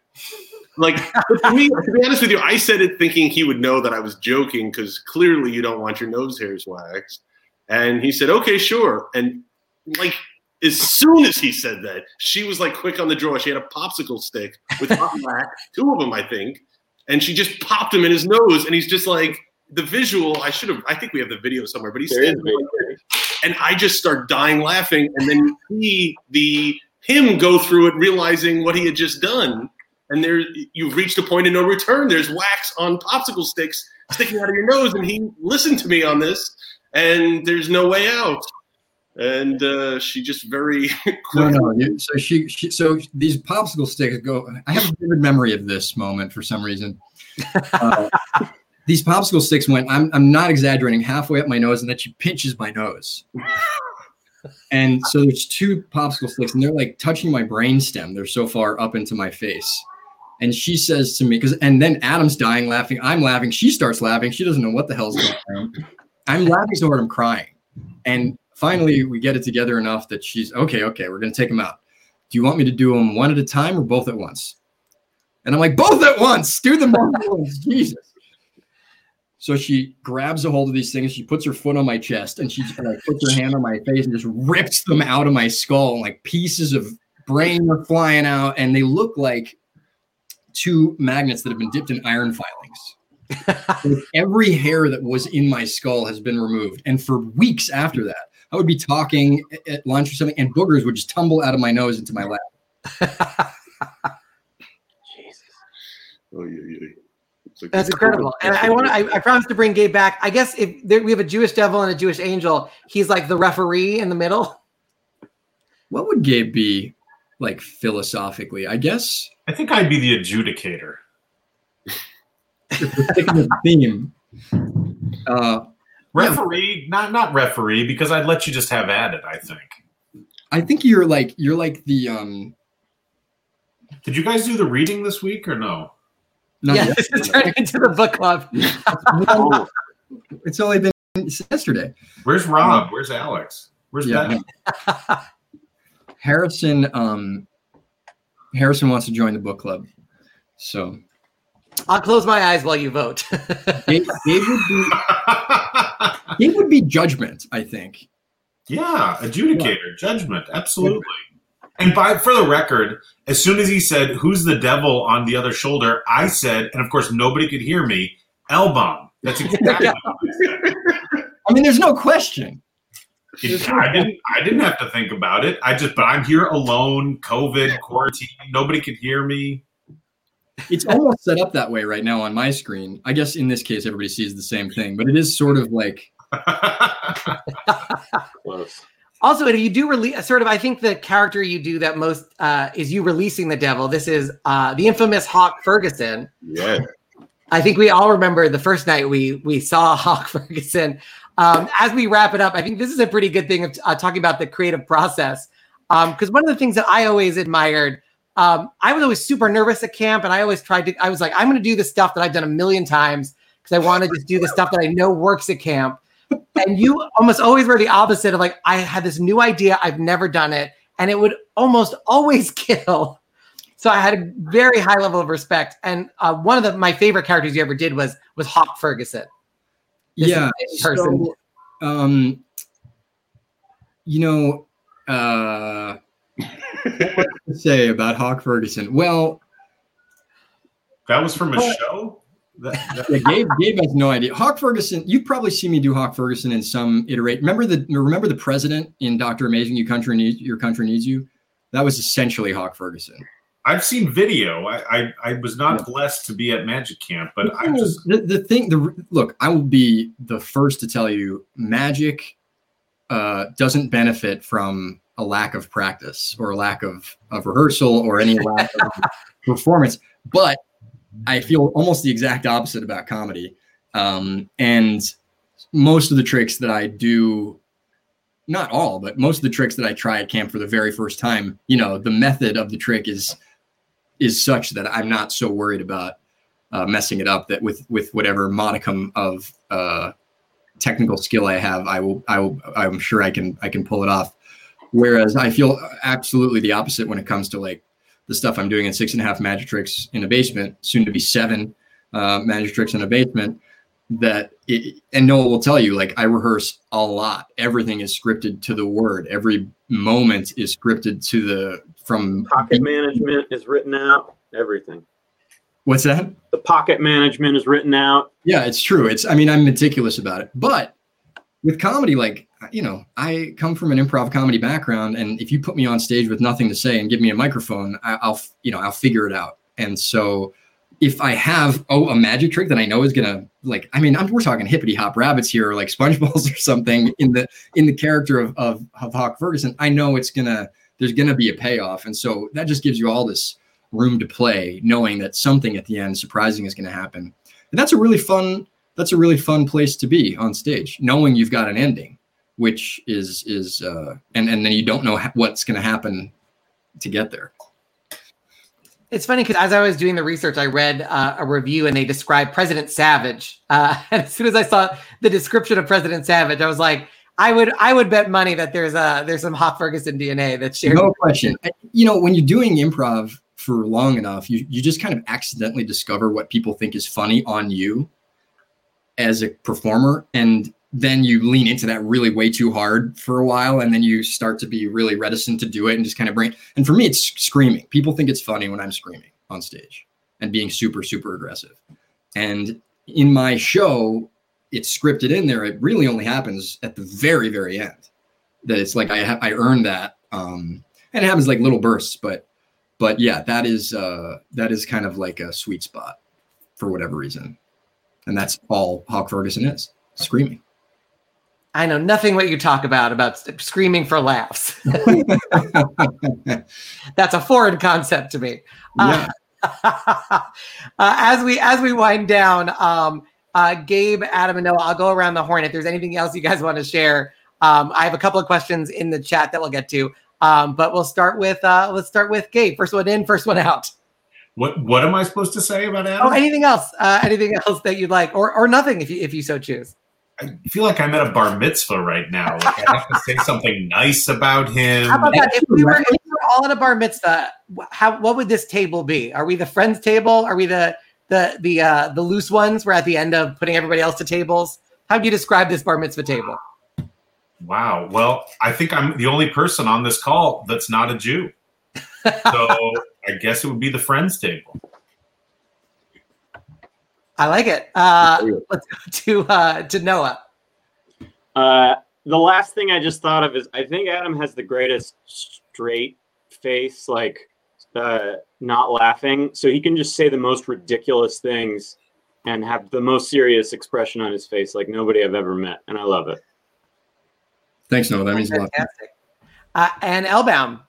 like to me, to be honest with you, I said it thinking he would know that I was joking because clearly you don't want your nose hairs waxed. And he said, "Okay, sure." And like as soon as he said that, she was like quick on the draw. She had a popsicle stick with hot [laughs] wax, two of them, I think, and she just popped him in his nose. And he's just like the visual. I should have. I think we have the video somewhere, but he's There standing there, and I just start dying laughing. And then you see the him go through it, realizing what he had just done. And there, you've reached a point of no return. There's wax on popsicle sticks sticking out of your nose, and he listened to me on this, and there's no way out. And uh, she just very [laughs] No, no. So she, she, so these popsicle sticks go. I have a vivid memory of this moment for some reason. [laughs] Uh, these popsicle sticks went. I'm, I'm not exaggerating. Halfway up my nose, and then she pinches my nose. And so there's two popsicle sticks, and they're like touching my brainstem. They're so far up into my face. And she says to me, because and then Adam's dying laughing. I'm laughing. She starts laughing. She doesn't know what the hell's going on. I'm laughing so hard I'm crying. And finally, we get it together enough that she's okay. Okay, we're gonna take them out. Do you want me to do them one at a time or both at once? And I'm like, both at once. Do them both at once. [laughs] Jesus. So she grabs a hold of these things. She puts her foot on my chest and she like puts her hand on my face and just rips them out of my skull. Like pieces of brain are flying out, and they look like two magnets that have been dipped in iron filings. [laughs] Every hair that was in my skull has been removed. And for weeks after that, I would be talking at lunch or something, and boogers would just tumble out of my nose into my lap. [laughs] Jesus. Oh, yeah, yeah. Like- That's incredible. And I want to, I, I promised to bring Gabe back. I guess if there, we have a Jewish devil and a Jewish angel, he's like the referee in the middle. [laughs] What would Gabe be like philosophically? I guess I think I'd be the adjudicator. if we're sticking with the theme. [laughs] Uh, Referee, not not referee, because I'd let you just have at it. I think. I think you're like you're like the um. Did you guys do the reading this week or no? Not yeah, yet. this is turning into the book club. [laughs] Oh, It's only been yesterday. Where's Rob? Where's Alex? Where's Yeah. Ben? Harrison um Harrison wants to join the book club. So I'll close my eyes while you vote. Gabe, [laughs] Gabe would be Gabe would be judgment, I think. yeah, adjudicator, judgment, absolutely. And by for the record, as soon as he said, "Who's the devil on the other shoulder?" I said, and of course nobody could hear me. Elbaum. That's exactly [laughs] what I said. I mean, there's no question. It- I didn't. I didn't have to think about it. I just. But I'm here alone. COVID quarantine. Nobody could hear me. It's almost set up that way right now on my screen. I guess in this case, everybody sees the same thing, but it is sort of like [laughs] close. also, if you do release, sort of, I think the character you do that most uh, is you releasing the devil. This is uh, the infamous Hawk Ferguson. Yeah. I think we all remember the first night we we saw [laughs] Hawk Ferguson. Um, as we wrap it up, I think this is a pretty good thing of uh, talking about the creative process. Because one of the things that I always admired, um, I was always super nervous at camp, and I always tried to. I was like, I'm going to do the stuff that I've done a million times because I want to just do the stuff that I know works at camp. And you almost always were the opposite of like, I had this new idea, I've never done it, and it would almost always [laughs] kill. So I had a very high level of respect. And uh, one of the my favorite characters you ever did was was Hawk Ferguson. This yeah. person. So, um, you know, uh, what to say about Hawk Ferguson? Well, that was from a show. That, that- yeah, Gabe, Gabe has no idea. Hawk Ferguson, you probably see me do Hawk Ferguson in some iterate. Remember the remember the president in Doctor Amazing? You country needs your country needs you. That was essentially Hawk Ferguson. I've seen video. I, I I was not blessed to be at Magic Camp, but I just the, the thing the look i will be the first to tell you magic uh, doesn't benefit from a lack of practice or a lack of, of rehearsal or any lack of [laughs] performance but i feel almost the exact opposite about comedy um, and most of the tricks that i do not all but most of the tricks that i try at camp for the very first time you know the method of the trick is is such that i'm not so worried about uh, messing it up that with with whatever modicum of uh, technical skill I have, I will I will I'm sure I can I can pull it off. Whereas I feel absolutely the opposite when it comes to like the stuff I'm doing in six and a half magic tricks in a basement, soon to be seven uh, magic tricks in a basement. That it, and Noah will tell you, like I rehearse a lot. Everything is scripted to the word. Every moment is scripted to the from pocket management is written out. Everything. What's that? The pocket management is written out. Yeah, it's true. It's I mean I'm meticulous about it, but with comedy, like you know, I come from an improv comedy background, and if you put me on stage with nothing to say and give me a microphone, I, will you know I'll figure it out. And so, if I have oh a magic trick that I know is gonna like, I mean, I'm, we're talking hippity hop rabbits here, or like SpongeBob [laughs] or something in the in the character of, of of Hawk Ferguson. I know it's gonna there's gonna be a payoff, and so that just gives you all this room to play, knowing that something at the end surprising is gonna happen. And that's a really fun that's a really fun place to be on stage, knowing you've got an ending, which is is uh, and and then you don't know what's going to happen to get there. It's funny because as I was doing the research, I read uh, a review and they described President Savage. Uh, [laughs] and as soon as I saw the description of President Savage, I was like, I would I would bet money that there's a there's some Hawk Ferguson DNA that's shared. No question. You know, when you're doing improv for long enough, you you just kind of accidentally discover what people think is funny on you as a performer and then you lean into that really way too hard for a while and then you start to be really reticent to do it and just kind of bring and for me it's screaming. People think it's funny when i'm screaming on stage and being super super aggressive. And in my show it's scripted in there it really only happens at the very very end. That it's like i ha- i earned that um and it happens like little bursts but but yeah that is uh that is kind of like a sweet spot for whatever reason. And that's all Hawk Ferguson is screaming. I know nothing what you talk about about screaming for laughs. that's a foreign concept to me. Yeah. Uh, [laughs] uh, as we as we wind down, um, uh, Gabe, Adam, and Noah, I'll go around the horn. If there's anything else you guys want to share, um, I have a couple of questions in the chat that we'll get to. Um, but we'll start with uh, let's start with Gabe. First one in, first one out. What what am I supposed to say about Adam? Oh, anything else? Uh, anything else that you'd like, or or nothing if you if you so choose. I feel like I'm at a bar mitzvah right now. Like I have to say something nice about him. How about that? If we were, if we were all at a bar mitzvah, how what would this table be? Are we the friends table? Are we the the the uh, the loose ones? We're at the end of putting everybody else to tables. How do you describe this bar mitzvah table? Wow. Well, I think I'm the only person on this call that's not a Jew. So [laughs] I guess it would be the friends table. I like it. Uh, let's go to uh, to Noah. Uh, the last thing I just thought of is I think Adam has the greatest straight face, like uh, not laughing, so he can just say the most ridiculous things and have the most serious expression on his face, like nobody I've ever met, and I love it. Thanks, Noah. That means a lot. Uh, and Elbaum.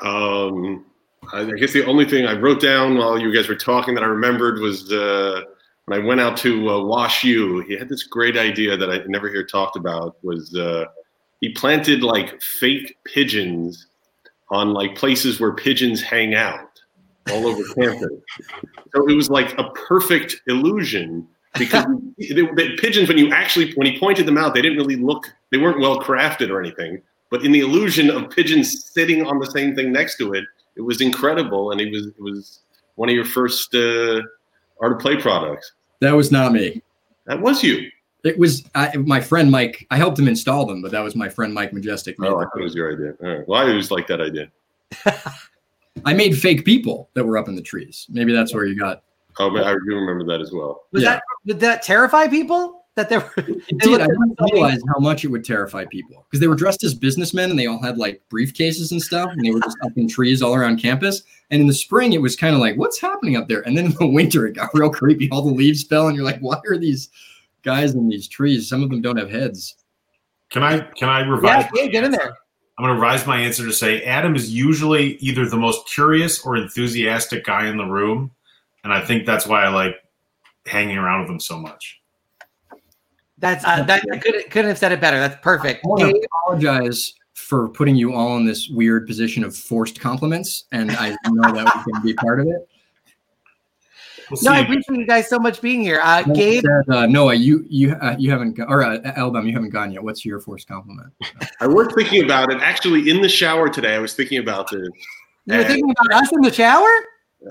Um, I guess the only thing I wrote down while you guys were talking that I remembered was uh, when I went out to uh, Wash U. He had this great idea that I never hear talked about. Was uh, he planted like fake pigeons on like places where pigeons hang out all over [laughs] campus? So it was like a perfect illusion because [laughs] the, the pigeons, when you actually when he pointed them out, they didn't really look. They weren't well crafted or anything. But in the illusion of pigeons sitting on the same thing next to it, it was incredible, and it was it was one of your first uh, art of play products. That was not me. That was you. It was I, my friend Mike. I helped him install them, but that was my friend Mike Majestic. Oh, I thought it was your idea. All right. Well, I always like that idea. [laughs] I made fake people that were up in the trees. Maybe that's where you got. Oh, I do remember that as well. Was yeah. that did that terrify people? That they were. It did. I didn't realize how much it would terrify people because they were dressed as businessmen and they all had like briefcases and stuff, and they were just up in trees all around campus. And in the spring, it was kind of like, what's happening up there? And then in the [laughs] winter, it got real creepy. All the leaves fell, and you're like, why are these guys in these trees? Some of them don't have heads. Can I can I revise? Yeah, yeah get in there. I'm going to revise my answer to say Adam is usually either the most curious or enthusiastic guy in the room, and I think that's why I like hanging around with him so much. That's uh, that I could couldn't have said it better. That's perfect. I want to apologize for putting you all in this weird position of forced compliments, and I know that we can be part of it. We'll no, I appreciate you guys so much being here. Uh, Gabe, said, uh, Noah, you you uh, you haven't or uh, Elbaum, you haven't gone yet. What's your forced compliment? I was thinking about it actually in the shower today. I was thinking about this. You were and thinking about us in the shower?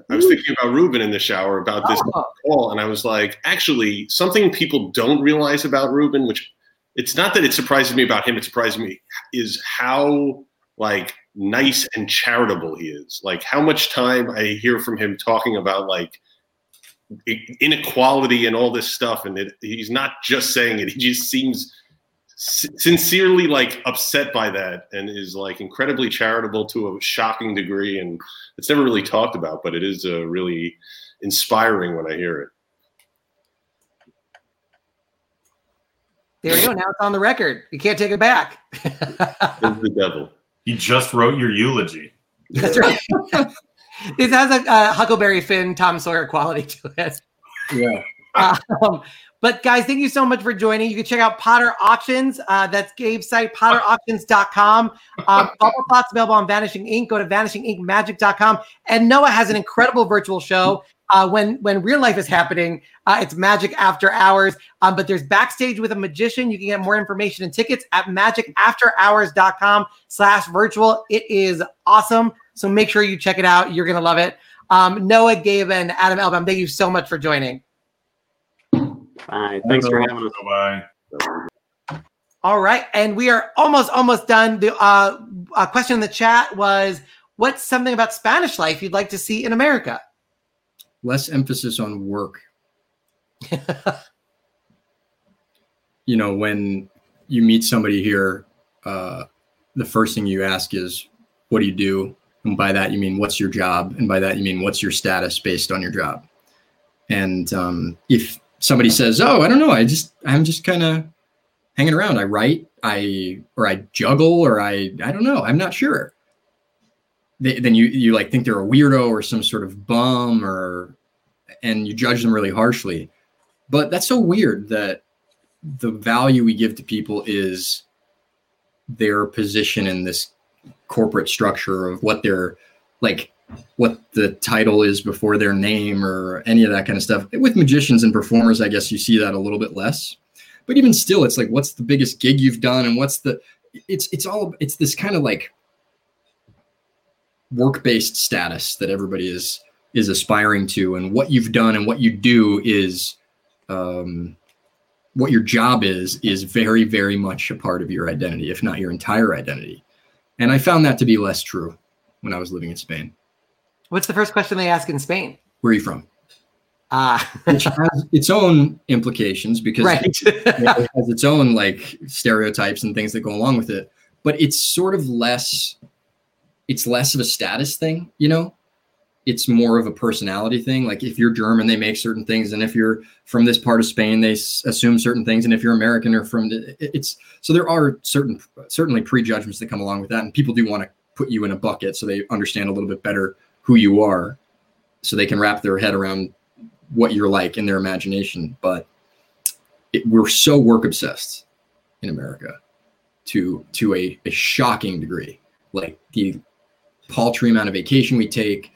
I was thinking about Rubin in the shower about this oh. call, and I was like, actually, something people don't realize about Rubin, which it's not that it surprises me about him, it surprises me, is how like nice and charitable he is. Like how much time I hear from him talking about like inequality and all this stuff, and it, he's not just saying it; he just seems sincerely like upset by that and is like incredibly charitable to a shocking degree and it's never really talked about but it is uh, really inspiring when i hear it. There you go. Now it's on the record. You can't take it back. The devil. He just wrote your eulogy. That's right. [laughs] This has a, a huckleberry finn tom sawyer quality to it. Yeah. Um, but guys, thank you so much for joining. You can check out Potter Auctions. Uh, that's Gabe's site, potterauctions.com. Um, [laughs] Bubble Thought's available on Vanishing Ink. Go to vanishinginkmagic.com. And Noah has an incredible virtual show. Uh, when when real life is happening, uh, it's magic after hours. Um, but there's backstage with a magician. You can get more information and tickets at magicafterhours.com slash virtual. It is awesome. So make sure you check it out. You're gonna love it. Um, Noah, Gabe, and Adam Elbaum, thank you so much for joining. Bye. Thanks for having us. Bye. All right, and we are almost almost done. The uh, question in the chat was, "What's something about Spanish life you'd like to see in America?" Less emphasis on work. [laughs] you know, when you meet somebody here, uh, the first thing you ask is, "What do you do?" And by that you mean, "What's your job?" And by that you mean, "What's your status based on your job?" And um, if somebody says, "Oh, I don't know, I just I'm just kind of hanging around. I write, I or I juggle, or I I don't know. I'm not sure." They, then you you like think they're a weirdo or some sort of bum or and you judge them really harshly. But that's so weird that the value we give to people is their position in this corporate structure of what they're like what the title is before their name or any of that kind of stuff. With magicians and performers, I guess you see that a little bit less. But even still, it's like, what's the biggest gig you've done, and what's the? It's it's all it's this kind of like work based status that everybody is is aspiring to, and what you've done and what you do is. Um, what your job is is very very much a part of your identity if not your entire identity and i found that to be less true when i was living in spain What's the first question they ask in Spain? Where are you from? Ah, [laughs] which has its own implications because right. [laughs] it has its own like stereotypes and things that go along with it. But it's sort of less. It's less of a status thing, you know. It's more of a personality thing. Like if you're German, they make certain things, and if you're from this part of Spain, they s- assume certain things, and if you're American or from the, it's so there are certain certainly prejudgments that come along with that, and people do want to put you in a bucket so they understand a little bit better who you are so they can wrap their head around what you're like in their imagination. But it, we're so work obsessed in america to to a, a shocking degree. Like the paltry amount of vacation we take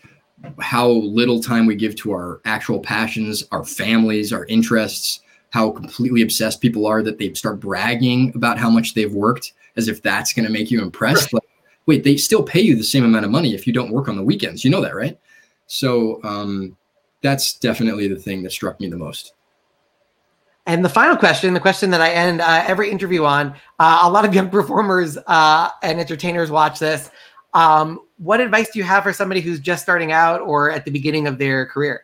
how little time we give to our actual passions our families our interests how completely obsessed people are that they start bragging about how much they've worked as if that's going to make you impressed. Like wait, they still pay you the same amount of money if you don't work on the weekends. You know that, right? So um, that's definitely the thing that struck me the most. And the final question, the question that I end uh, every interview on, uh, a lot of young [laughs] performers uh, and entertainers watch this. Um, what advice do you have for somebody who's just starting out or at the beginning of their career?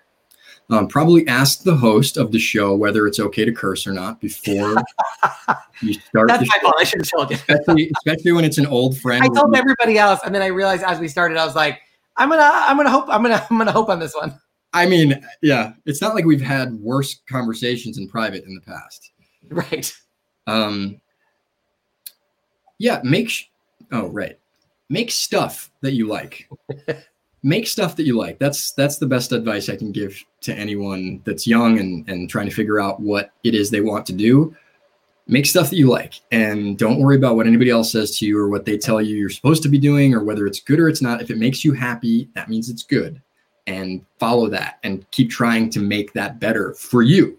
Um, probably ask the host of the show whether it's okay to curse or not before [laughs] you start. That's my fault. I should have told you. especially, especially when it's an old friend. I told everybody else, and then I realized as we started, I was like, "I'm gonna, I'm gonna hope, I'm gonna, [laughs] I'm gonna hope on this one." I mean, yeah, it's not like we've had worse conversations in private in the past, right? Um, yeah, make. Sh- oh, right. Make stuff that you like. [laughs] make stuff that you like. That's that's the best advice I can give to anyone that's young and and trying to figure out what it is they want to do. Make stuff that you like and don't worry about what anybody else says to you or what they tell you you're supposed to be doing or whether it's good or it's not. If it makes you happy, that means it's good. And follow that and keep trying to make that better for you.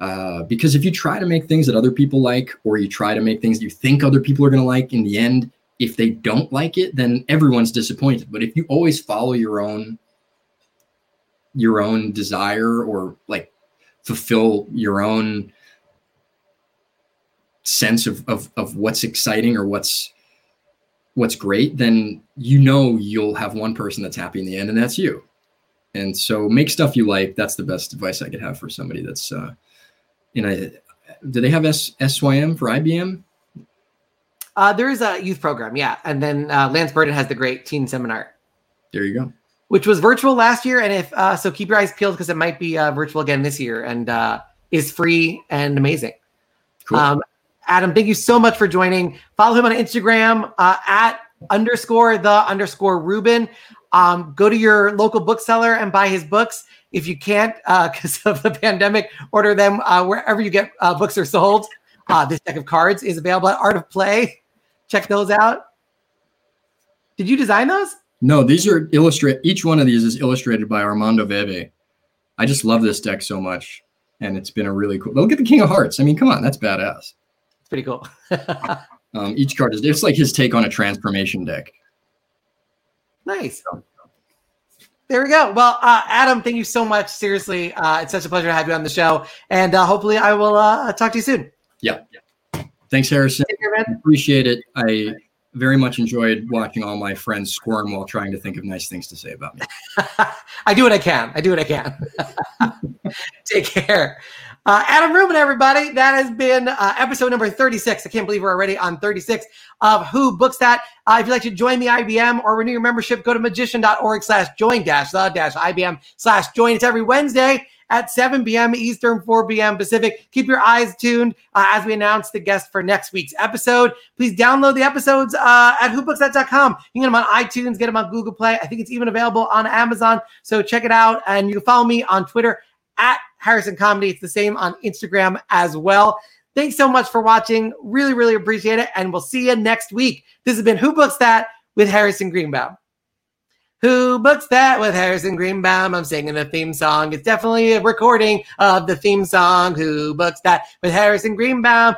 Uh, because if you try to make things that other people like or you try to make things that you think other people are going to like, in the end, if they don't like it, then everyone's disappointed. But if you always follow your own your own desire or like fulfill your own sense of, of of what's exciting or what's what's great, then you know you'll have one person that's happy in the end, and that's you. And so make stuff you like. That's the best advice I could have for somebody that's uh you know do they have S- SYM for IBM? Uh, there is a youth program, yeah. And then uh, Lance Burton has the great teen seminar. There you go. Which was virtual last year, and if uh, so, keep your eyes peeled because it might be uh, virtual again this year, and uh, is free and amazing. Cool. Um, Adam, thank you so much for joining. Follow him on Instagram uh, at underscore the underscore Rubin. Um, go to your local bookseller and buy his books. If you can't, [laughs] because of the pandemic, order them wherever you get books are sold. this deck of cards is available at Art of Play check those out. Did you design those? No, these are illustrated. Each one of these is illustrated by Armando Veve. I just love this deck so much, and it's been a really cool. Look at the King of Hearts. I mean, come on, that's badass. It's pretty cool. [laughs] um, each card is it's like his take on a transformation deck. Nice. There we go. Well, uh, Adam, thank you so much. Seriously, uh, it's such a pleasure to have you on the show, and uh, hopefully, I will uh, talk to you soon. Yeah. yeah. Thanks, Harrison. Care, Appreciate it. I very much enjoyed watching all my friends squirm while trying to think of nice things to say about me. [laughs] I do what I can. I do what I can. [laughs] Take care. Uh, Adam Rubin, everybody. That has been uh, episode number 36. I can't believe we're already on 36 of Who Books That. Uh, if you'd like to join the IBM or renew your membership, go to magician.org slash join dash the dash IBM slash join. It's every Wednesday at 7 p.m. Eastern, 4 p.m. Pacific. Keep your eyes tuned uh, as we announce the guest for next week's episode. Please download the episodes uh, at whobooksthat.com. You can get them on iTunes, get them on Google Play. I think it's even available on Amazon. So check it out. And you can follow me on Twitter at Harrison Comedy. It's the same on Instagram as well. Thanks so much for watching. Really, really appreciate it. And we'll see you next week. This has been Who Books That with Harrison Greenbaum. Who books that with Harrison Greenbaum? I'm singing the theme song. It's definitely a recording of the theme song. Who books that with Harrison Greenbaum?